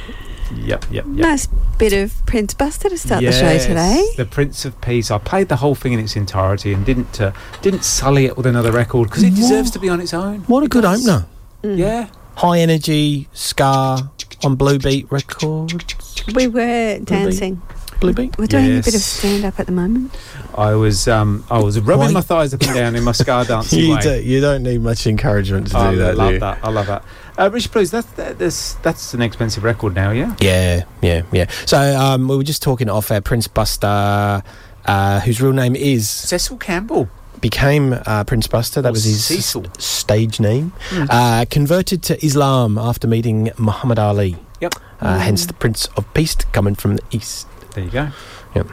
Yep, yep, yep. Nice bit of Prince Buster to start the show today. The Prince of Peace. I played the whole thing in its entirety and didn't uh, didn't sully it with another record because it deserves to be on its own. What a good opener. Yeah. High energy, Ska on Blue Beat record. We were dancing. Blue Beat? We're doing a bit of stand up at the moment. I was um, I was rubbing Why- my thighs up and down in my ska dancing You, way. do, you don't need much encouragement to do I that, love do you? that. I love that. Uh, Rich Please, that's that's that's an expensive record now, yeah. Yeah, yeah, yeah. So um, we were just talking off air. Prince Buster, uh, whose real name is Cecil Campbell, became uh, Prince Buster. That was his Cecil. s- stage name. Mm. Uh, converted to Islam after meeting Muhammad Ali. Yep. Uh, Mm. Hence the Prince of Peace coming from the east. There you go. Yep.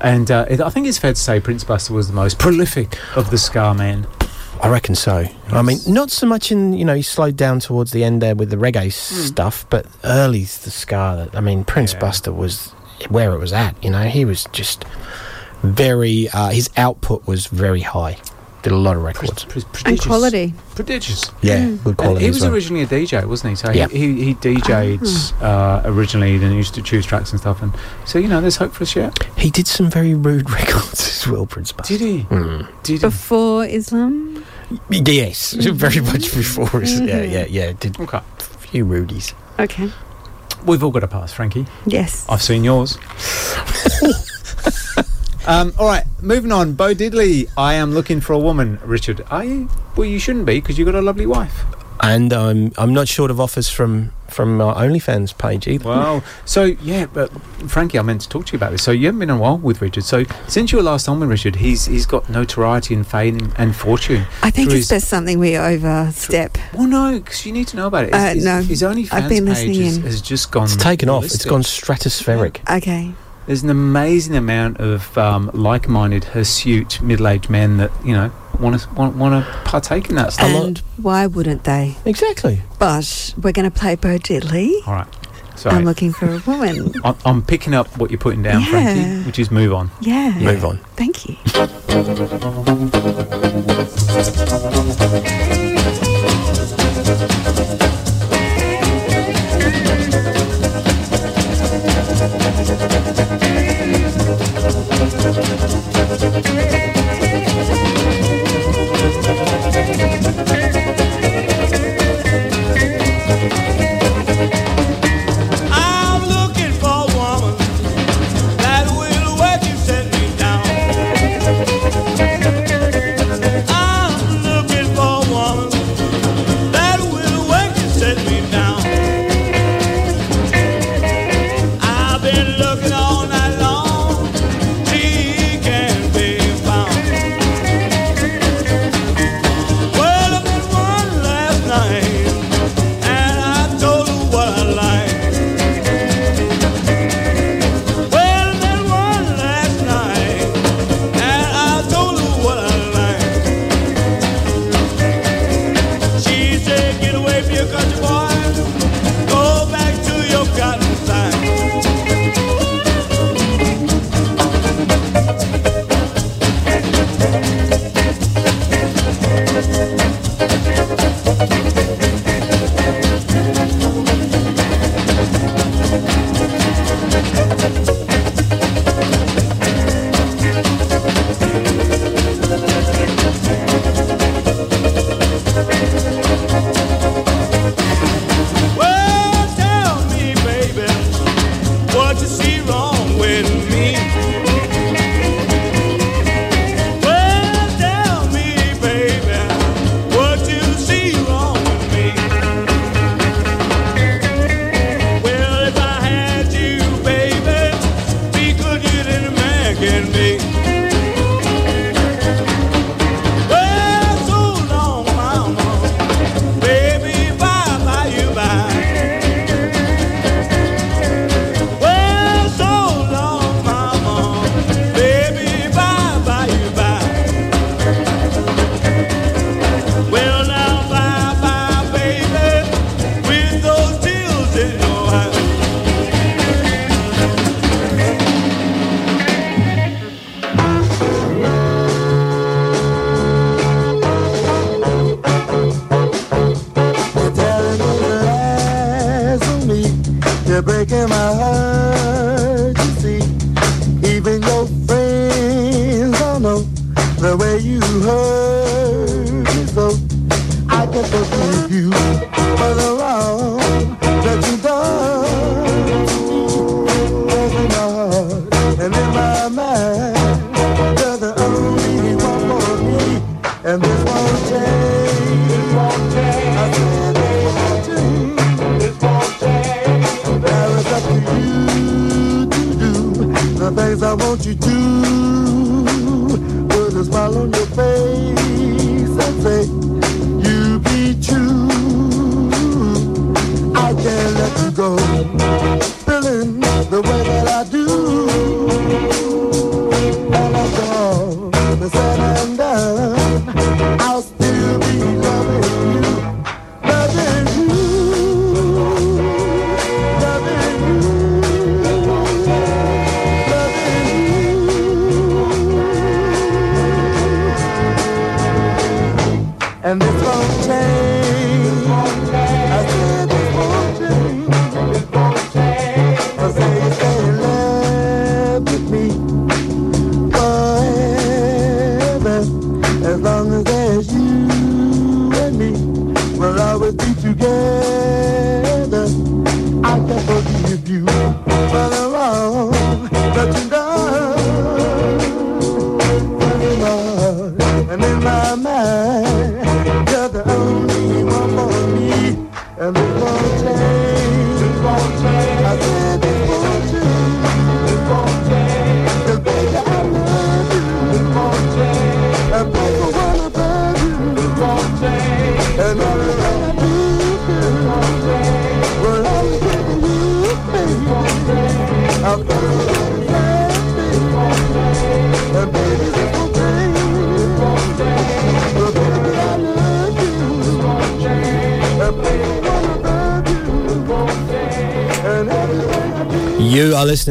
And uh, it, I think it's fair to say Prince Buster was the most prolific of the Ska Men. I reckon so. I mean, not so much in you know he slowed down towards the end there with the reggae s- stuff, but early's the ska. That I mean, Prince Buster was where it was at. You know, he was just very. Uh, his output was very high. Did a lot of records. And quality. Prodigious. Yeah, Mm. good And quality. he was well. originally a DJ, wasn't he? So Yeah. he, he, he DJ'd uh, originally, then he used to choose tracks and stuff. And so, you know, there's hope for us yet. He did some very rude records as well, Prince Buster. Did he? Mm. Did he? Before Islam? Yes, very much before. his- Yeah, yeah, yeah. Did Okay. a few rudies. Okay. We've all got a pass, Frankie. Yes. I've seen yours. um, all right, moving on. Bo Diddley, I am looking for a woman. Richard, are you? Well, you shouldn't be because you've got a lovely wife. And I'm I'm not short of offers from from our OnlyFans page either. Wow. So yeah, but Frankie, I meant to talk to you about this. So you haven't been in a while with Richard. So since you were last on with Richard, he's he's got notoriety and fame and, and fortune. I think through it's his- best something we overstep. Well, no, because you need to know about it. Uh, His, his, no, his OnlyFans I've been page listening has, in. has just gone. It's taken off. It's gone stratospheric. Okay. There's an amazing amount of um, like-minded, hirsute, middle-aged men that you know want to want, want to partake in that stuff. And why wouldn't they? Exactly. But we're going to play Bo Diddley. All right. Sorry. I'm looking for a woman. I'm, I'm picking up what you're putting down, Yeah. Frankie, which is move on. Yeah. Move on. Thank you.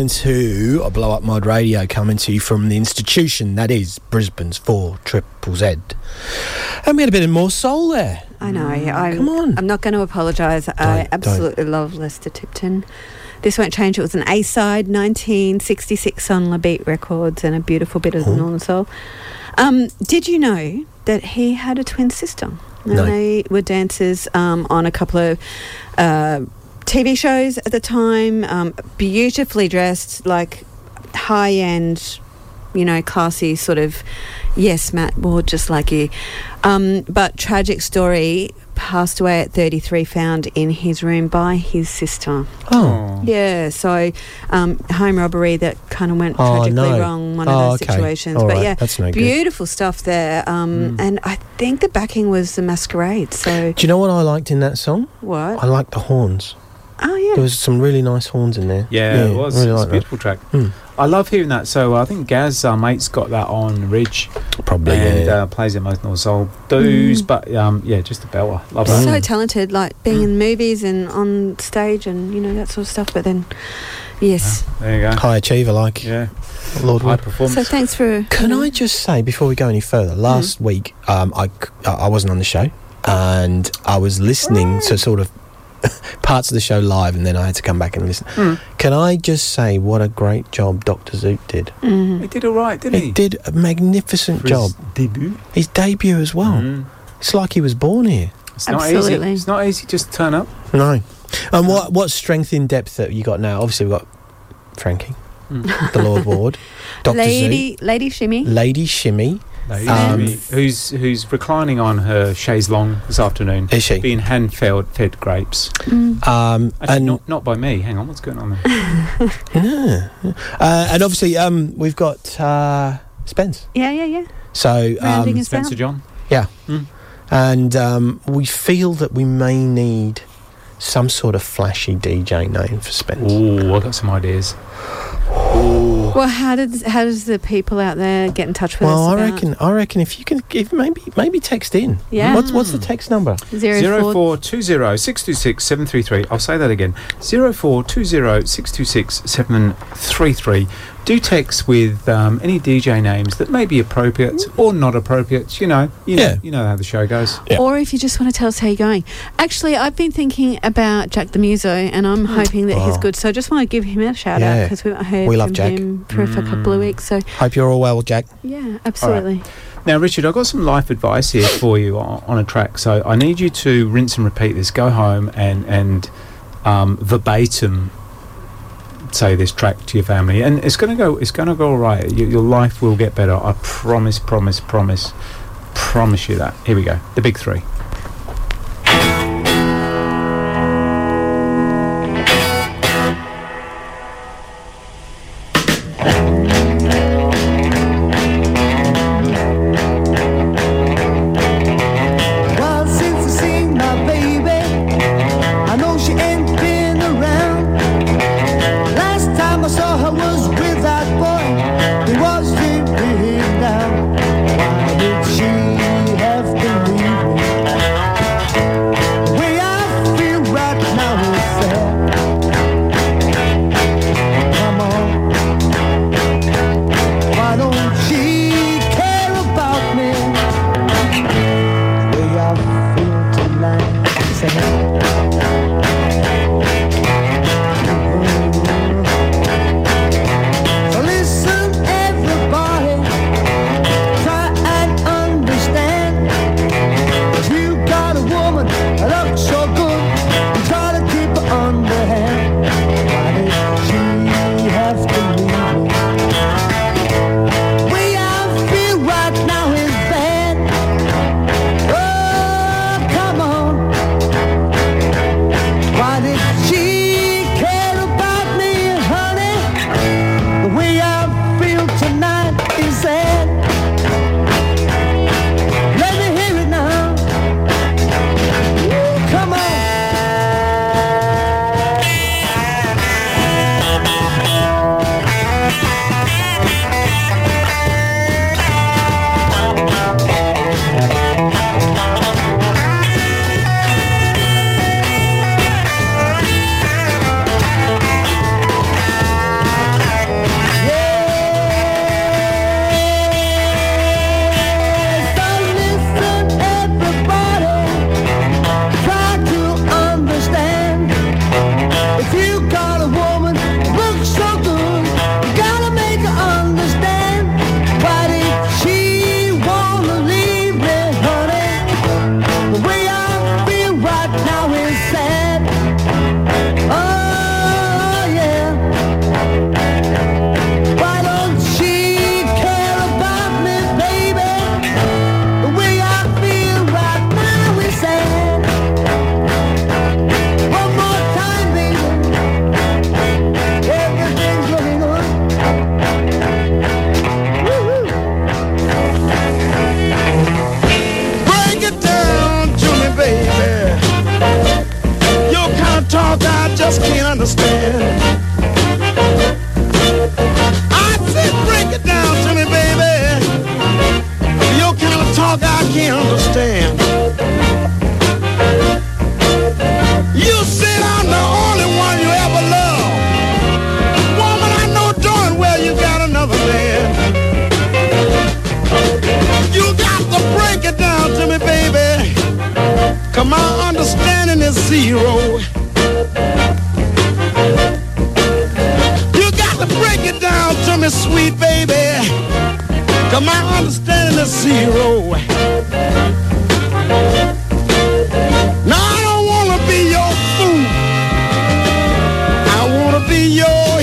Listening to a Blow Up Mod Radio coming to you from the institution that is Brisbane's 4 Triple Z. And we had a bit of more soul there. I know. I, Come on. I'm not going to apologise. I absolutely love Lester Tipton. This won't change. It was an A side, 1966 on La Beat Records, and a beautiful bit of the Northern Soul. Um, did you know that he had a twin sister? And No. they were dancers um, on a couple of uh, TV shows at the time, um, beautifully dressed, like high end, you know, classy sort of. Yes, Matt Ward, just like you. Um, but tragic story. Passed away at 33, found in his room by his sister. Oh. Yeah, so um, home robbery that kind of went Oh, tragically no. wrong, one Oh, of those okay. situations. All but right, yeah, that's no good. beautiful stuff there. Um, And I think the backing was the masquerade. So Do you know what I liked in that song? what? I liked the horns. Oh yeah. There was some really nice horns in there. Yeah, it was. I really it's like a that. beautiful track. Hmm. I love hearing that. So uh, I think Gaz, our mate's got that on Ridge. Probably, and yeah. uh, plays it most North Soul doos, Mm. but um, yeah, just a belter. Love so talented, like being in movies and on stage and you know that sort of stuff. But then, yes. There you go. High achiever, like yeah, Lord high performance. So thanks for. Can I just say before we go any further? Last week, um, I c- I wasn't on the show, and I was listening to sort of parts of the show live, and then I had to come back and listen. Mm. Can I just say what a great job Doctor Zoot did? Mm. He did all right, didn't he? He did a magnificent For his job. debut. His debut as well. Mm. It's like he was born here. It's not Absolutely. easy. It's not easy just to turn up. No. And what what strength in depth that you got now? Obviously, we've got Frankie, Mm. the Lord Ward, Doctor Lady, Lady Shimmy. Lady Shimmy. Lady Um, who's who's reclining on her chaise longue this afternoon, Is she? being hand fed fed grapes. Mm. Um, Actually, and not not by me. Hang on, what's going on there? yeah. uh, and obviously, um, we've got uh, Spence. Yeah, yeah, yeah. So Rounding um, us Spencer down. John. yeah, Mm. and um, we feel that we may need some sort of flashy DJ name for Spence. Oh, I got some ideas. Well, how did how does the people out there get in touch with Well, us? I about reckon. I reckon if you can, if maybe maybe text in. Yeah. What's what's the text number? Zero Zero four- four two zero six two six seven three three. I'll say that again. Zero four two zero six two six seven three three. Do text with um, any DJ names that may be appropriate or not appropriate. You know, you know, you know how the show goes. Yeah. Or if you just want to tell us how you're going. Actually, I've been thinking about Jack the Muso, and I'm hoping that he's Oh. good. So I just want to give him a shout out because we haven't heard We love from Jack. him for, for a couple of weeks. So Hope you're all well, Jack. yeah, absolutely. Now, Richard, I've got some life advice here for you on, on a track. So I need you to rinse and repeat this. Go home and and um, verbatim say this track to your family, and it's gonna go. It's gonna go all right. Your, your life will get better. I promise, promise, promise, promise you that. Here we go. The big three.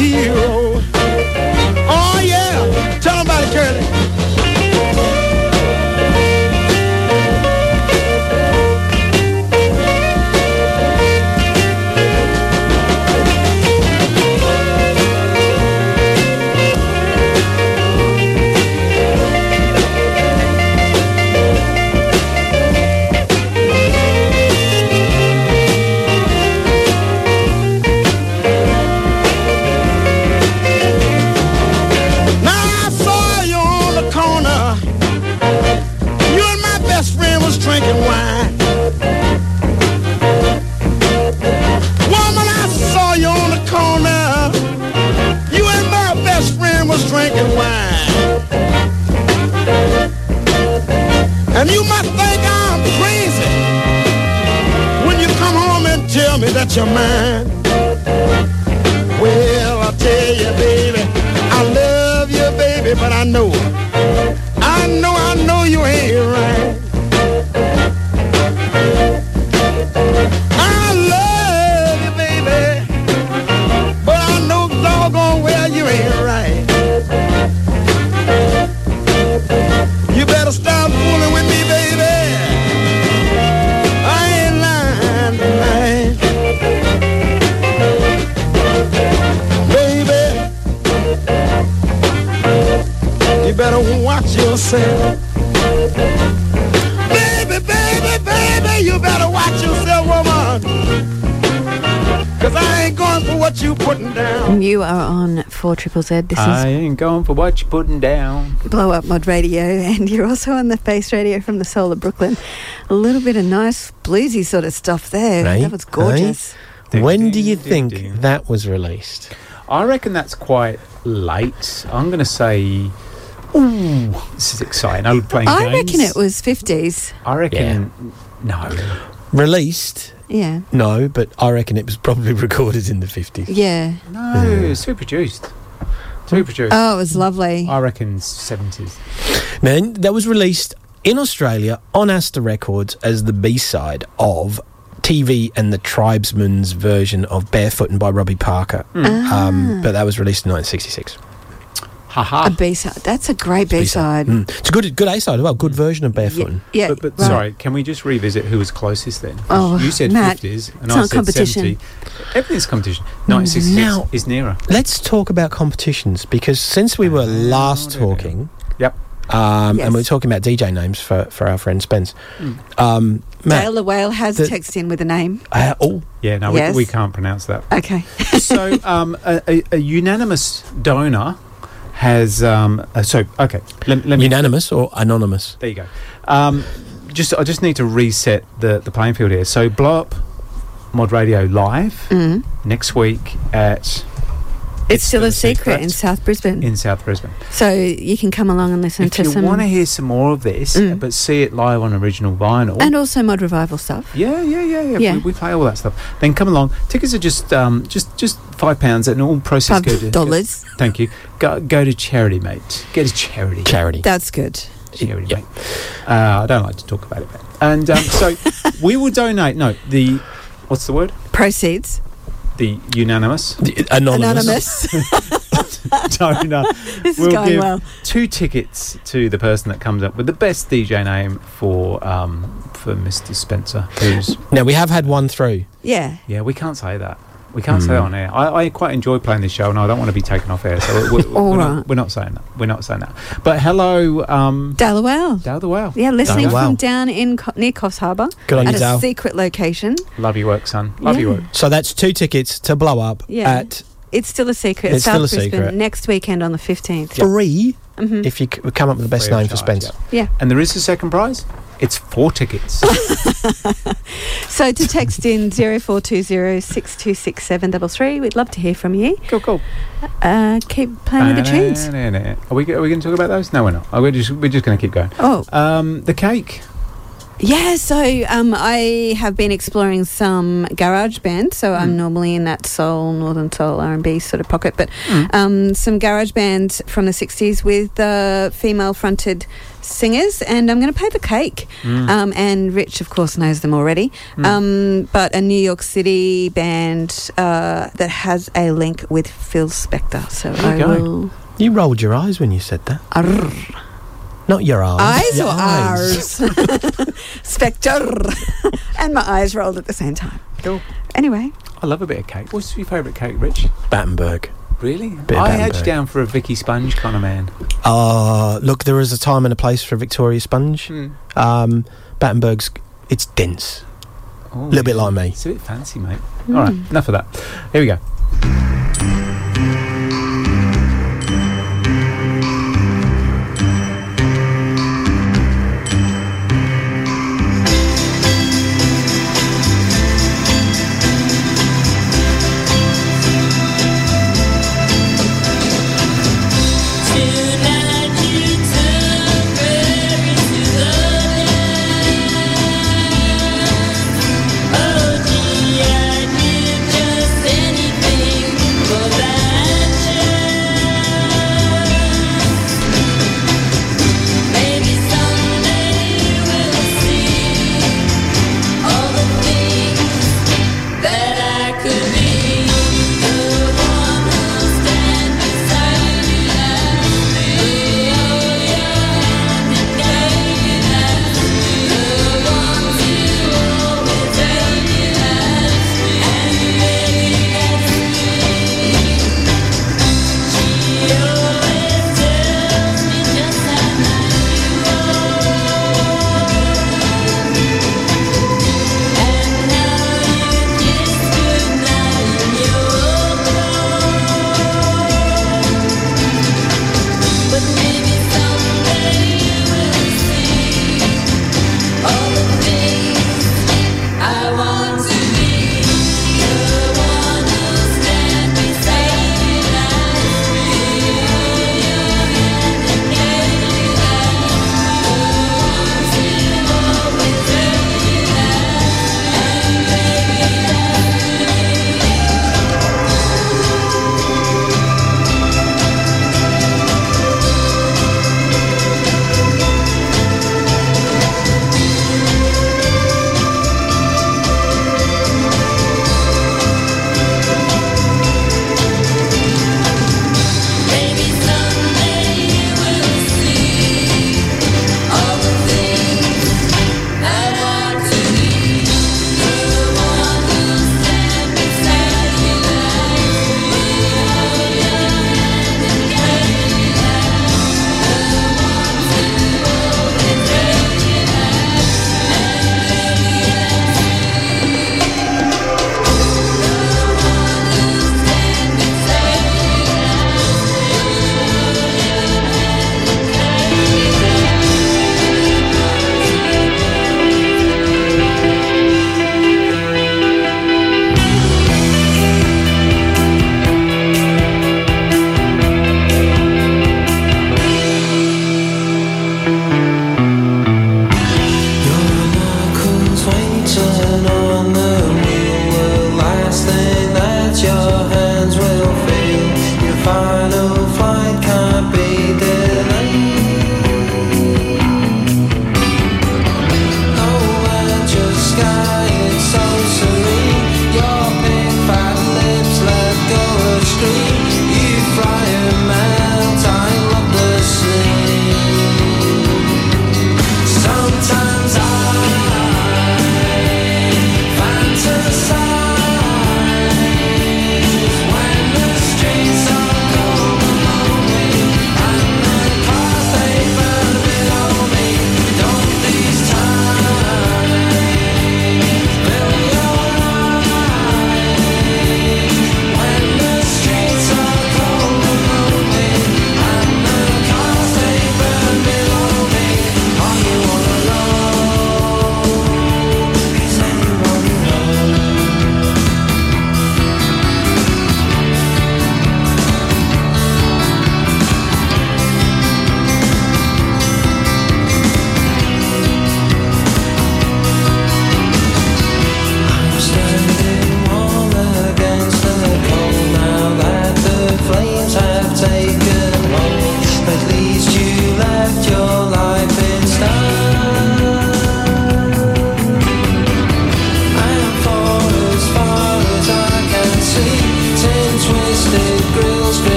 Your Triple Z. This I is ain't going for what you're putting down. Blow Up Mod Radio, and you're also on the Face Radio from the Soul of Brooklyn. A little bit of nice bluesy sort of stuff there. Right? That was gorgeous. Right? When do you think that was released? I reckon that's quite late. I'm going to say. Ooh, this is exciting. I'm playing I games. reckon it was 50s. I reckon. No. Released? Yeah. No, but I reckon it was probably recorded in the 50s. Yeah. No, super produced. Super produced. Oh, it was lovely. I reckon 70s. Man, that was released in Australia on Astor Records as the B side of TV and the Tribesmen's version of Barefootin' by Robbie Parker. Mm. Ah. Um, but that was released in 1966. Haha. A B side. That's a great B side. Mm. It's a good good A side as well, good version of Barefootin'. Yeah. But, but right. sorry, can we just revisit who was closest then? Oh, you said Matt, 50s, and it's I not said competition. 70. Everything's competition. 1966 Now- is nearer. Let's talk about competitions because since we were last talking, Yep. um, Yes. and we are talking about DJ names for, for our friend Spence. Mm. Um, Matt, Dale the Whale has the- texted in with a name. uh, oh, Yeah, no, Yes. we, we can't pronounce that. Okay. so, um, a, a, a unanimous donor has. Um, uh, so, okay, let, let me. unanimous or anonymous? There you go. Um, just, I just need to reset the, the playing field here. So, blow up Mod Radio live Mm. next week at It's, still a secret in South Brisbane. in South Brisbane. so you can come along and listen If to some. If you want to hear some more of this, Mm. but see it live on original vinyl, and also mod revival stuff. yeah, yeah, yeah, yeah, Yeah. We, we play all that stuff. Then come along. Tickets are just um, just just five pounds, and all proceeds Five go to dollars. Thank you. Go go to charity, mate. Get a charity. Charity. That's good. charity, mate. Uh, I don't like to talk about it, mate. And um, so we will donate. No, the what's the word? Proceeds. The unanimous anonymous. donor. This is will going give well. two tickets to the person that comes up with the best DJ name for um, for Mr. Spencer. Who's Now we have had one through. Yeah. yeah, we can't say that. We can't say Hmm. that on air. I, I quite enjoy playing this show, and I don't want to be taken off air. So we're, we're, All we're, right. not, we're not saying that. We're not saying that. But hello, um, Dale the Whale. Dale the Whale. Yeah, listening Dale the from down in Co- near Coffs Harbour Good on at you, a Dale. secret location. Love your work, son. Love your work. So that's two tickets to blow up Yeah. at It's still a secret. It's South still a Brisbane secret. next weekend on the fifteenth. three. Mhm. If you c- come up with the best Free of name for charge, Spence. Yeah. And there is a second prize. It's four tickets. So to text in zero four two zero six two six seven double three, we'd love to hear from you. cool, cool. Uh, keep playing with the tunes. Are we, are we going to talk about those? No, we're not. Oh, we're just, we're just going to keep going. Oh, Um, the cake. Yeah, so um, I have been exploring some garage bands. So Hmm. I'm normally in that soul, northern soul, R and B sort of pocket, but Hmm. um, some garage bands from the '60s with uh, female-fronted singers, and I'm going to play the cake. Mm. Um, and Rich, of course, knows them already. Mm. Um, but a New York City band uh, that has a link with Phil Spector. So There I you go. will. You rolled your eyes when you said that. Not your eyes. Eyes your or ours? Spector. and my eyes rolled at the same time. Cool. Anyway. I love a bit of cake. What's your favourite cake, Rich? Battenberg. Really? Bit I had you Battenberg. down for a Vicky Sponge kind of man. Uh, look, there is a time and a place for Victoria Sponge. Hmm. Um, Battenberg's, it's dense. A Oh, little bit like me. It's a bit fancy, mate. Mm. All right, enough of that. Here we go.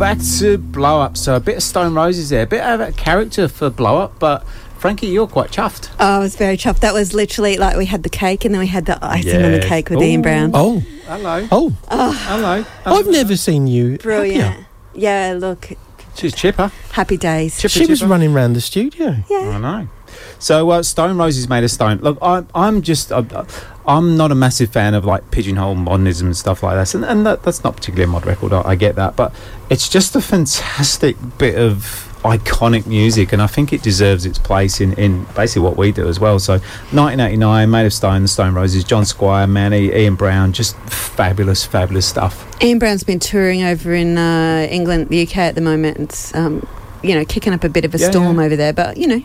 Back to Blow Up. So a bit of Stone Roses there, a bit of a character for Blow Up, but Frankie, you're quite chuffed. Oh, I was very chuffed. That was literally like we had the cake and then we had the icing on the cake with Ian Brown. Oh, Hello. oh, Hello. I've never seen you. Brilliant. happier. Yeah, look, She's chipper. happy days. Chipper, She was running around the studio. Yeah. I know. So uh, Stone Roses made of stone. Look, I, I'm just, uh, I'm not a massive fan of like pigeonhole modernism and stuff like that, and, and that, that's not particularly a mod record. I, I get that, but it's just a fantastic bit of iconic music, and I think it deserves its place in, in basically what we do as well. So, 1989, Made of Stone, the Stone Roses, John Squire, Manny, Ian Brown, just fabulous, fabulous stuff. Ian Brown's been touring over in uh, England, the UK at the moment. It's, um, you know, kicking up a bit of a Yeah, storm yeah. over there, but, you know,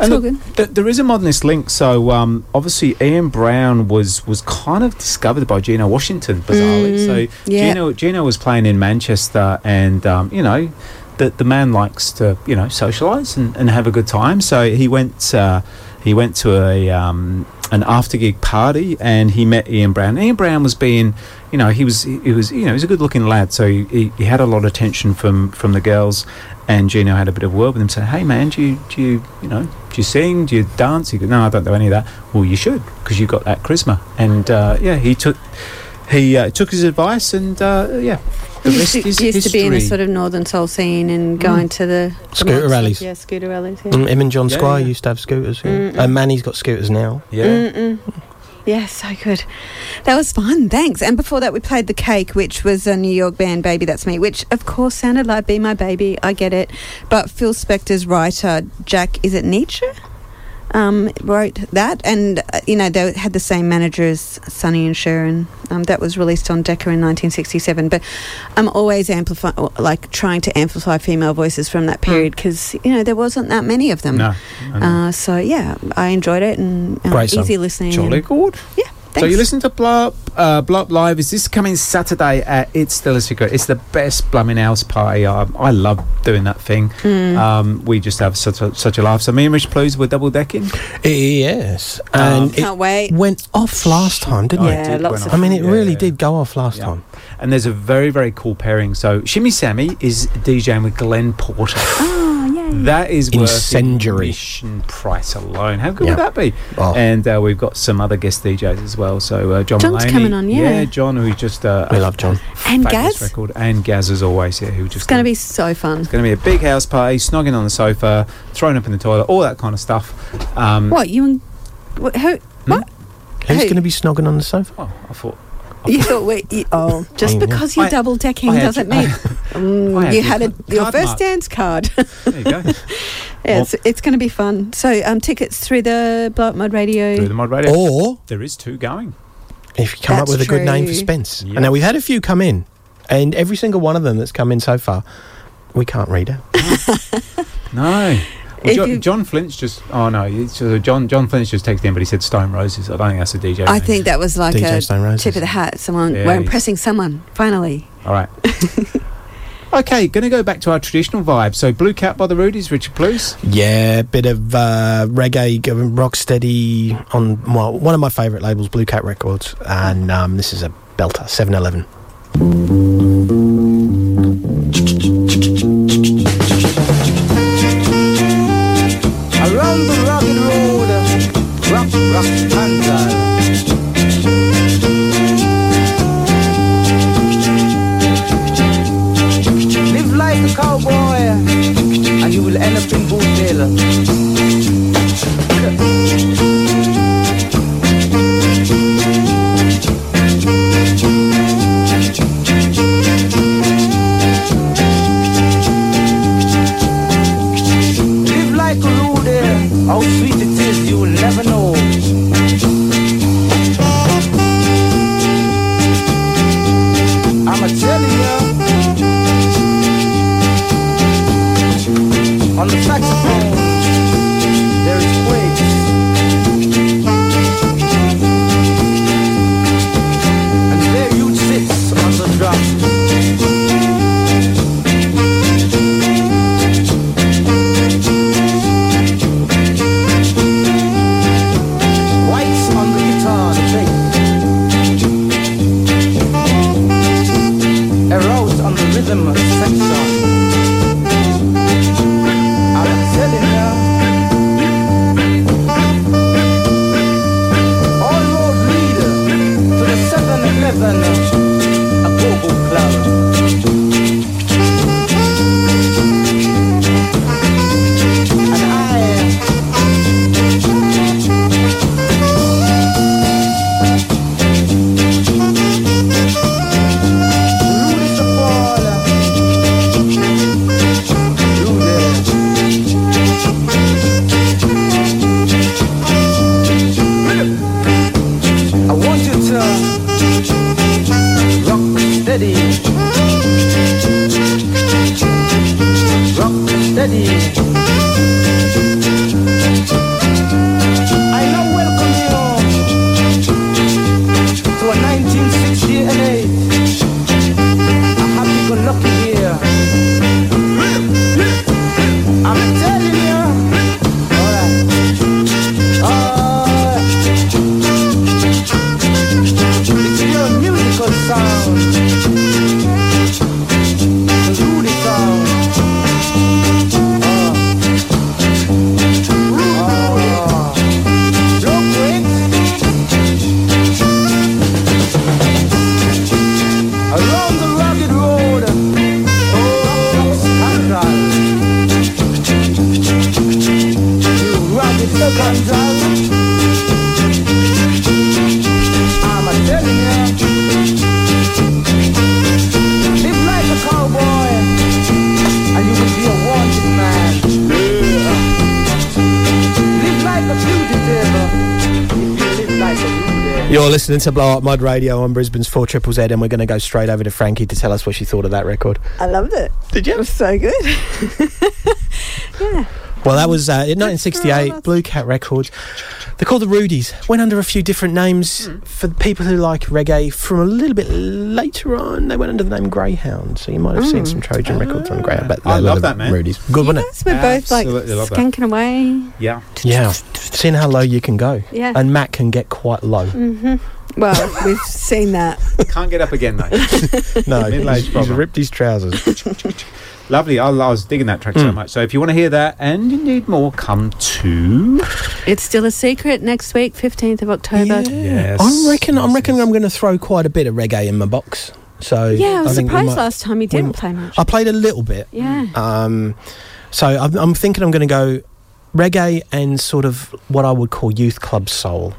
And all look, good. th- there is a modernist link. So um, obviously, Ian Brown was was kind of discovered by Geno Washington, bizarrely. Mm, so yeah. Geno Geno was playing in Manchester, and um, you know, the the man likes to you know socialise and, and have a good time. So he went uh, he went to a um, an after gig party, and he met Ian Brown. Ian Brown was being you know he was he, was you know he was a good looking lad, so he, he, he had a lot of attention from from the girls. And Geno had a bit of a word with him, saying, "Hey man, do you do you you know do you sing? Do you dance?" He goes, "No, I don't do any of that." Well, you should because you've got that charisma. And uh, yeah, he took he uh, took his advice, and uh, yeah, the He rest used, to, is used to be in the sort of northern soul scene and going to the the Scooter mods- rallies. Yeah, scooter rallies. Yeah. Mm, him and John Yeah, Squire yeah. used to have scooters. Yeah. Mm-mm. And Manny's got scooters now. yeah. Mm-mm. Yeah, so good. That was fun, thanks. And before that, we played The Cake, which was a New York band, Baby That's Me, which of course sounded like Be My Baby. I get it. But Phil Spector's writer, Jack, is it Nitzsche? Um, wrote that, and uh, you know they had the same manager as Sonny and Sharon. Um, that was released on Decca in 1967. But I'm always amplify, like trying to amplify female voices from that period because you know there wasn't that many of them. No, Uh, so yeah, I enjoyed it and um, easy listening. Jolly good. Yeah. So you listen to Blow Up, uh, Blow Up Live. Is this coming Saturday at It's Still a Secret? It's the best Blooming House party. I, I love doing that thing. Mm. Um, we just have such a, such a laugh. So me and Rich Blues were double decking. Yes. Um, And it Can't wait. went off last time, didn't Oh, it? it Yeah, did lots went of I mean, it Yeah, really yeah. did go off last Yeah. time. and there's a very very cool pairing. So Shimmy Sammy is DJing with Glenn Porter. Yay. That is worth Incendiary. admission price alone. How good Yeah. would that be? Oh. And uh, we've got some other guest DJs as well. So uh, John John's Mulaney- coming on, yeah. John, who's just uh, We love John. And fabulous Gaz? record, and Gaz as always, here, who just It's going to be so fun. it's going to be a big house party, snogging on the sofa, thrown up in the toilet, all that kind of stuff. Um, What, you and. What, who? What? Who's Who? going to be snogging on the sofa? Oh, I thought. You thought we. You, oh, just I because you're I- double decking I doesn't mean. Mm, you had a, card your mark. first dance card. There you go. Yeah, it's, it's going to be fun. So, um, tickets through the Blow Up Mod Radio. Through the mod radio. Or There is two going. if you come up That's with a good name for. Spence. Yeah. And now we've had a few come in, and every single one of them that's come in so far, we can't read it. No. Well, John, you- John Flint's just. Oh no, it's just, John John Flint's just texted in, but he said Stone Roses. I don't think that's a DJ. I name. think that was like DJ a Stone Roses. tip of the hat. Someone, Yeah, we're impressing someone, finally. All right. okay, going to go back to our traditional vibe. So, Blue Cat by the Rudies, Richard Blues. Yeah, bit of uh, reggae, g- rock steady on well, one of my favourite labels, Blue Cat Records, and um, this is a belter, 711. Around listening to Blow Up Mod Radio on Brisbane's 4 Triple Z, and we're going to go straight over to Frankie to tell us what she thought of that record. I loved it. Did you? It was so good. yeah. Well, that was uh, in 1968, Blue Cat Records. They're called the Rudies. Went under a few different names for people who like reggae. From a little bit later on, they went under the name Greyhound. So you might have seen Mm. some Trojan records on Greyhound. But I they were love the that, man. Rudies. Good, wasn't it? Yes, we're both like Absolutely that. skanking away. Yeah. Yeah. Seeing how low you can go. Yeah. And Matt can get quite low. hmm Well, we've seen that. Can't get up again though. No, Middle-aged he's, he's ripped his trousers. Lovely. I, I was digging that track so Mm. much. So if you want to hear that and you need more, come to. It's still a secret next week, 15th of October. Yes. I reckon. I'm reckon I'm going to throw quite a bit of reggae in my box. So Yeah, I was think we surprised might- last time you didn't play much. I played a little bit. Yeah. Um, so I'm, I'm thinking I'm going to go reggae and sort of what I would call youth club soul.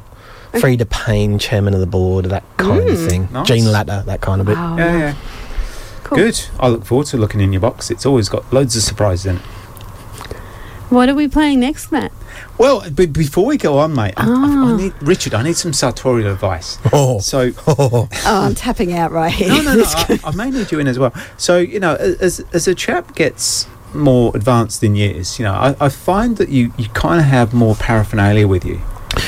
Okay. Freda Payne, chairman of the board, that kind of Mm. thing. Nice. Gene Latter, that kind of bit. Wow. Yeah, yeah. Cool. Good. I look forward to looking in your box. It's always got loads of surprises in it. What are we playing next, Matt? Well, but before we go on, mate, I, I, Ah. I need Richard. I need some sartorial advice. Oh. So Oh, I'm tapping out right here. no, no, no. I, I may need you in as well. So you know, as as a chap gets more advanced in years, you know, I, I find that you you kind of have more paraphernalia with you.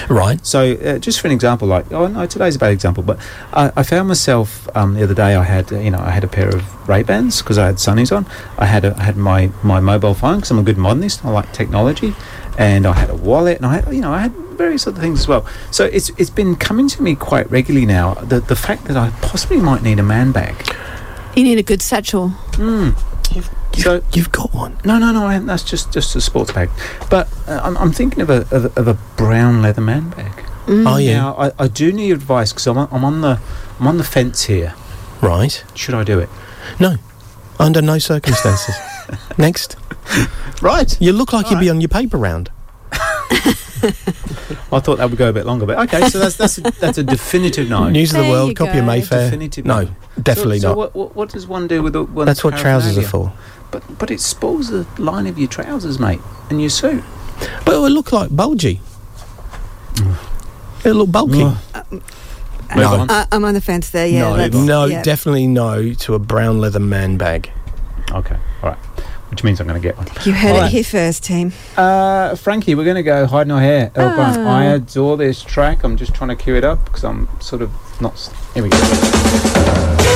Right. So, uh, just for an example, like, oh no, today's a bad example, but I, I found myself um, the other day. I had, uh, you know, I had a pair of Ray Bans because I had sunnies on. I had, a, I had my my mobile phone because I'm a good modernist. I like technology, and I had a wallet, and I had, you know, I had various other things as well. So it's it's been coming to me quite regularly now. The the fact that I possibly might need a man bag. You need a good satchel. Mm. So you've got one? No, no, no. I, that's just just a sports bag. But uh, I'm, I'm thinking of a of, a- of a brown leather man bag. Mm. Oh, yeah. Now I, I do need advice because I'm I'm on the I'm on the fence here. Right. Should I do it? No. Under no circumstances. Next. Right. You look like you'd be on your paper round. I thought that would go a bit longer, but okay. So that's that's a, that's a definitive no. News of the There world, you copy of. Mayfair. Definitive no, no. definitely so, so not. What, what what does one do with the one? That's what trousers are for. But but it spoils the line of your trousers, mate, and your suit. But it would look like bulgy. It'll look bulky. Mm. Ugh. Uh, no, Uh, I'm on the fence there. Yeah. no, let's- no, yeah. definitely no to a brown leather man bag. Okay, all right. Which means I'm going to get one. You heard All it here first, team. Uh, Frankie, we're going to go hide no hair. Earl Grant. Ah. I adore this track. I'm just trying to cue it up because I'm sort of not. s- Here we go.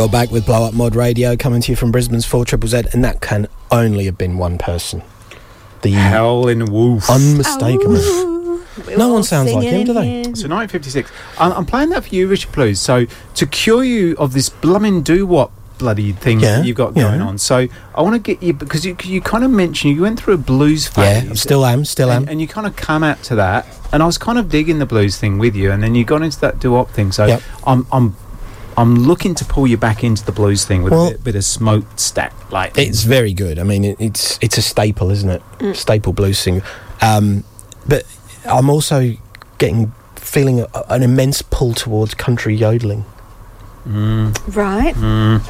You're back with Blow Up Mod Radio, coming to you from Brisbane's 4 Triple Z, and that can only have been one person. The Howlin' Wolf. Unmistakable. No one sounds like him, do they? So 1956. I'm, I'm playing that for you, Richard Blues. So to cure you of this blummin' doo wop bloody thing Yeah, that you've got yeah. going on. So I want to get you because you you kind of mentioned you went through a blues phase. Yeah, still am, still am. and, and you kind of come out to that, and I was kind of digging the blues thing with you, and then you got into that doo wop thing. So Yep. I'm I'm I'm looking to pull you back into the blues thing with Well- a bit, bit of smoked stack like It's very good. I mean, it, it's it's a staple, isn't it? Mm. Staple blues singer. Um, but I'm also getting feeling a, an immense pull towards country yodeling. Right. Mm.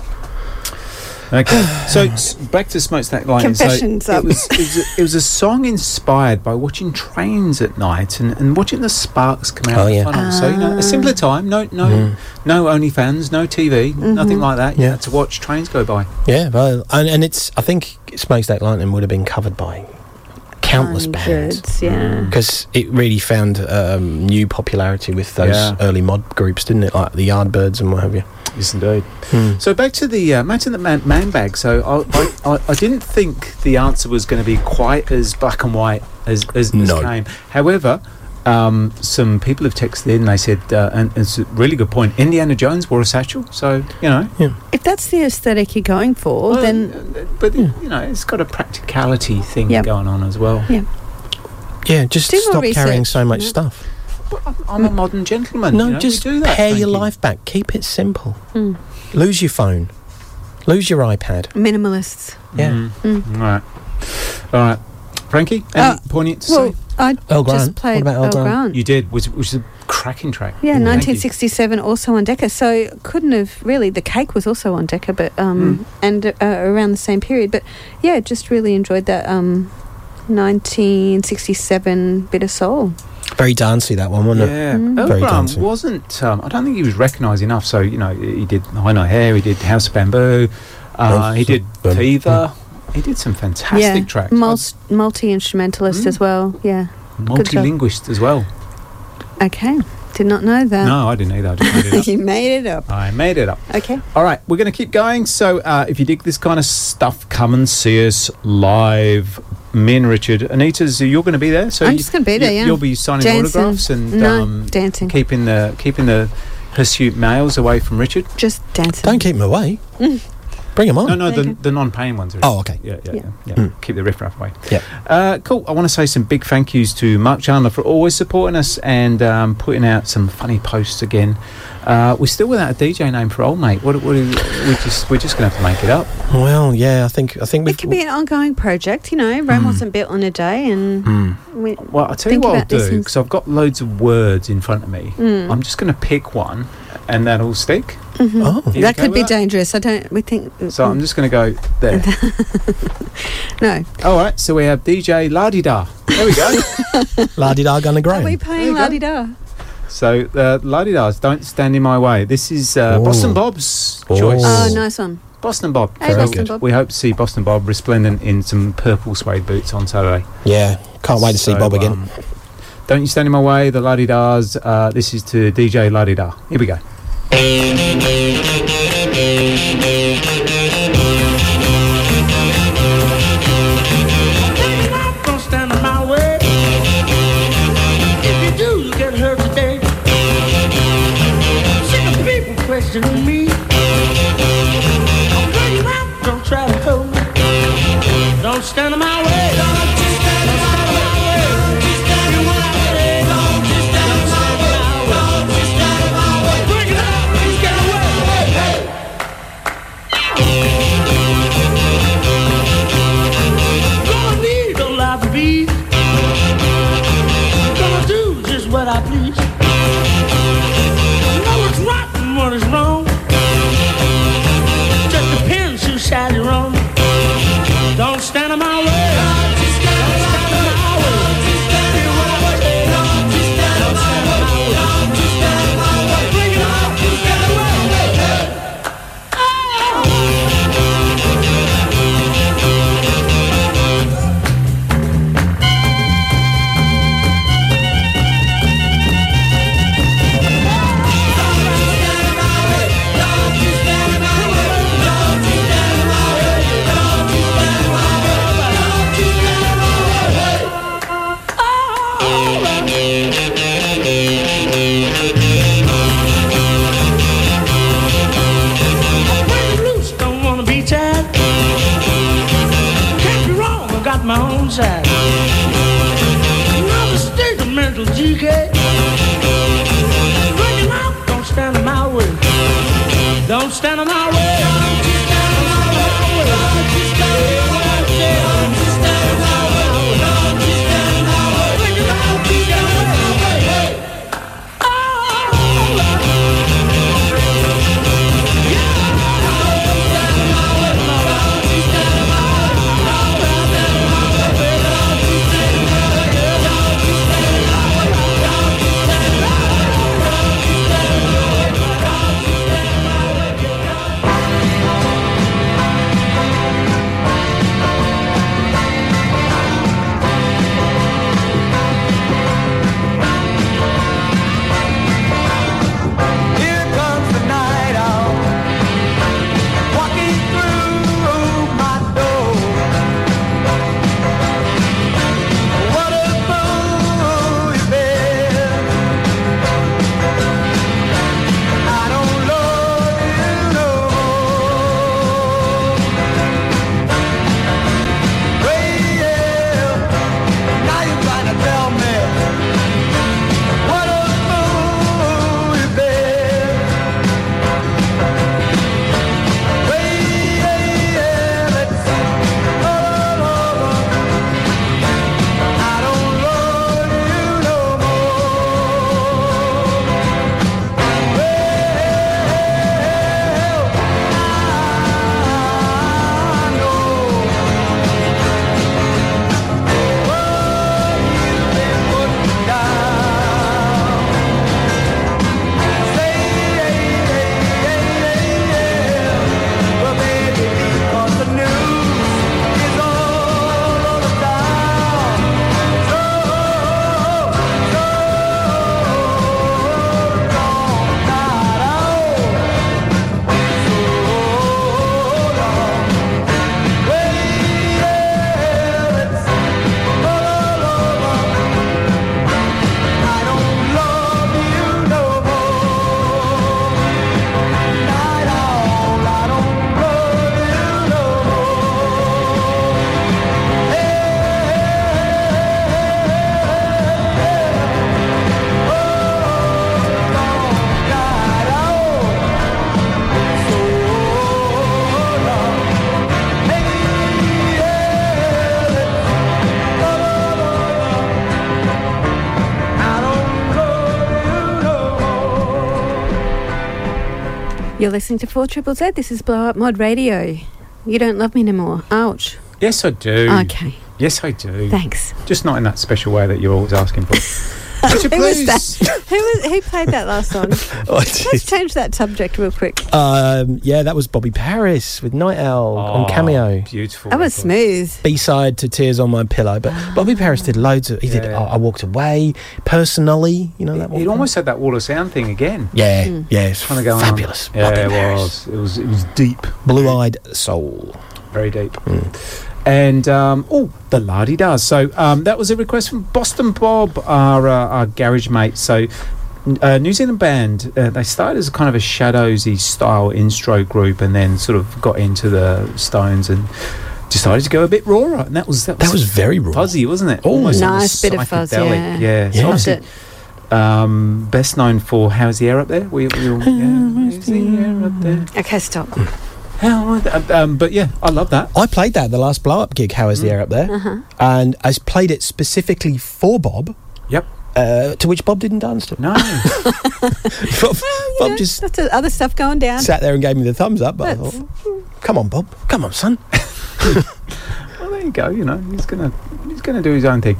Okay, so back to Smokestack Lightning. Confessions so. It was, it, was a, it was a song inspired by watching trains at night and, and watching the sparks come out Oh, of the yeah. funnel. So, you know, a simpler time, no no Mm. no OnlyFans, no TV, nothing Mhm. like that. You Yeah. had to watch trains go by. Yeah, well, and, and it's I think Smokestack Lightning would have been covered by countless bands. Yeah. Because it really found um, new popularity with those Yeah. early mod groups, didn't it? Like the Yardbirds and what have you. Yes, indeed. Hmm. So back to the uh, back to the man, man bag. So I, I, I, I didn't think the answer was going to be quite as black and white as as, as No. came. However, um, some people have texted in. They said, uh, and, and it's a really good point. Indiana Jones wore a satchel, so you know. If that's the aesthetic you're going for, Well, then But you know, it's got a practicality thing Yep. going on as well. yeah. Yeah, just Do stop carrying so much yeah. stuff. I'm a modern gentleman. No, you know, just do that, pare your Frankie. life back. Keep it simple. Mm. Lose your phone. Lose your iPad. minimalists. Yeah. Mm. Mm. All right, all right, Frankie. Any Uh, poignant to Well, say? I Earl just Grant. played What about Earl Earl Grant? Grant. You did, which, which is a cracking track. Yeah, Thank you. 1967, also on Decca. So couldn't have really. The cake was also on Decca, but um, and uh, around the same period. But yeah, just really enjoyed that um, 1967 bit of soul. Very dancey that one, wasn't Yeah, Mm. it? Earl Very Grant dancing. wasn't. Um, I don't think he was recognised enough. So you know, he did High Know Hair, he did House of Bamboo, uh, he did of Bamboo. He did some fantastic yeah, tracks. multi instrumentalist Mm. as well. Yeah. Good. Multilinguist as well. Okay, did not know that. no, I didn't either. I just made it up. you made it up. I made it up. Okay. All right, we're going to keep going. So, uh, if you dig this kind of stuff, come and see us live. Me and Richard, Anita's, you're going to be there. So I'm you- just gonna be there, you- yeah. You'll be signing Dancing. autographs and No, um, dancing. keeping the keeping the hirsute males away from Richard. Just dancing. Don't keep them away. Mm. Bring them on. No, no, the, the non-paying ones. Are Oh, okay. Yeah, yeah, Yeah. yeah. yeah. Mm. Keep the riffraff away. Yep. Uh, cool. I want to say some big thank yous to Mark Chandler for always supporting us and um, putting out some funny posts again. Uh, we're still without a DJ name for old mate. What, what, are we we just we're just going to have to make it up. Well, yeah, I think I think we It could be an ongoing project, you know. Rome wasn't built on a day, and we, Hmm. Well, I'll tell you what I'll do because I've got loads of words in front of me. Mm. I'm just going to pick one, and that'll stick. Mhm. Oh. That could be that? dangerous. I don't. We think. So I'm just going to go there. no. All right. So we have DJ La Di Da. There we go. La di da gonna grow. Are we playing la di da? So uh, La Di Da's "Don't Stand in My Way." This is uh, Ooh. Boston Bob's Oh. choice. Oh, nice one. Boston Bob. Hey, Very Boston good. Bob. We hope to see Boston Bob resplendent in some purple suede boots on Saturday. Yeah, can't wait to see So, Bob again. um, Don't you stand in my way, the La De Das. Uh, this is to DJ Luddy Dar. Here we go. Stand in my way. You're listening to 4 Triple Z. This is Blow Up Mod Radio. You don't love me anymore. Ouch. Yes, I do. Okay. Yes, I do. Thanks. Just not in that special way that you're always asking for. Richard, who was that? Who, was, who played that last song? I Let's change that subject real quick. Um, yeah, that was Bobby Paris with Night Owl Oh, on Cameo. Beautiful. That was smooth. B side to Tears on My Pillow, but Bobby Paris did loads of. He did. I, I walked away personally. You know that one. It almost had that wall of sound thing again. Yeah, Hmm. yeah, it's Kind of going fabulous. On. Yeah, Bobby it Paris. was. It was. It was deep. Blue-eyed soul. Very deep. And um, oh, the La De Das. So um, that was a request from Boston Bob, our uh, our garage mate. So. Uh, New Zealand band. Uh, they started as kind of a shadowsy style instro group, and then sort of got into the Stones and decided to go a bit rawer. And that was that was, That was very raw. fuzzy, wasn't it? Oh, Almost Nice bit of fuzz, psychedelic. yeah. Yeah, so Yeah. It. um, best known for "How's the Air Up There." We, we all, yeah, "How's the air up there?" Okay, stop. How, um, but yeah, I love that. I played that at the last blow up gig. How is the air up there? Uh-huh. And I played it specifically for Bob. Yep. Uh, to which Bob didn't dance to. No. Bob, Bob just That's other stuff going down. sat there and gave me the thumbs up. But I thought, come on, Bob. Come on, son. Well, there you go. You know, he's gonna he's gonna do his own thing.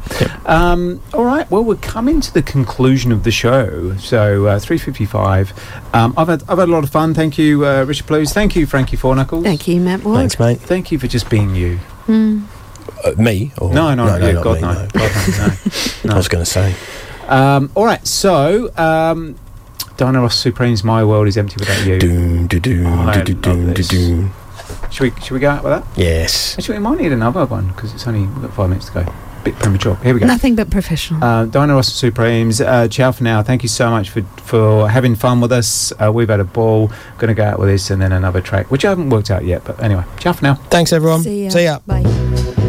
Um, all right. Well, we're coming to the conclusion of the show. So uh, three fifty five. Um, I've had I've had a lot of fun. Thank you, uh, Richard Blues. Thank you, Frankie Fourknuckles. Thank you, Matt Ward. Thanks, mate. Thank you for just being you. Hmm. Uh, me? Or, No, no, no, yeah, not God, me, no. God, no, no. I was going to say. Um, all right. So. Um, Diana Ross Supreme's My World is Empty Without You. Doom, do, doom, I do, do, love doom, do, this. doom. Should we, should we go out with that? Yes. Actually, we might need another one because it's only we've got five minutes to go. Bit premature. Here we go. Nothing but professional. Uh, Diana Ross Supremes, uh, ciao for now. Thank you so much for for having fun with us. Uh, we've had a ball. Going to go out with this and then another track, which I haven't worked out yet. But anyway, ciao for now. Thanks, everyone. See ya. See ya. Bye.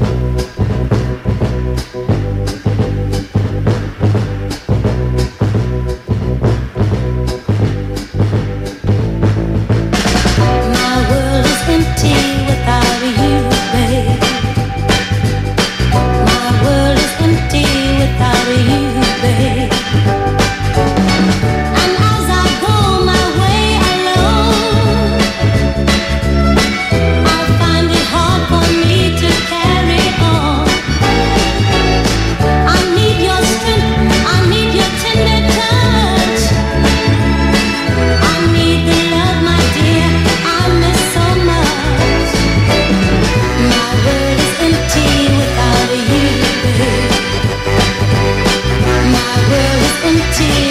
see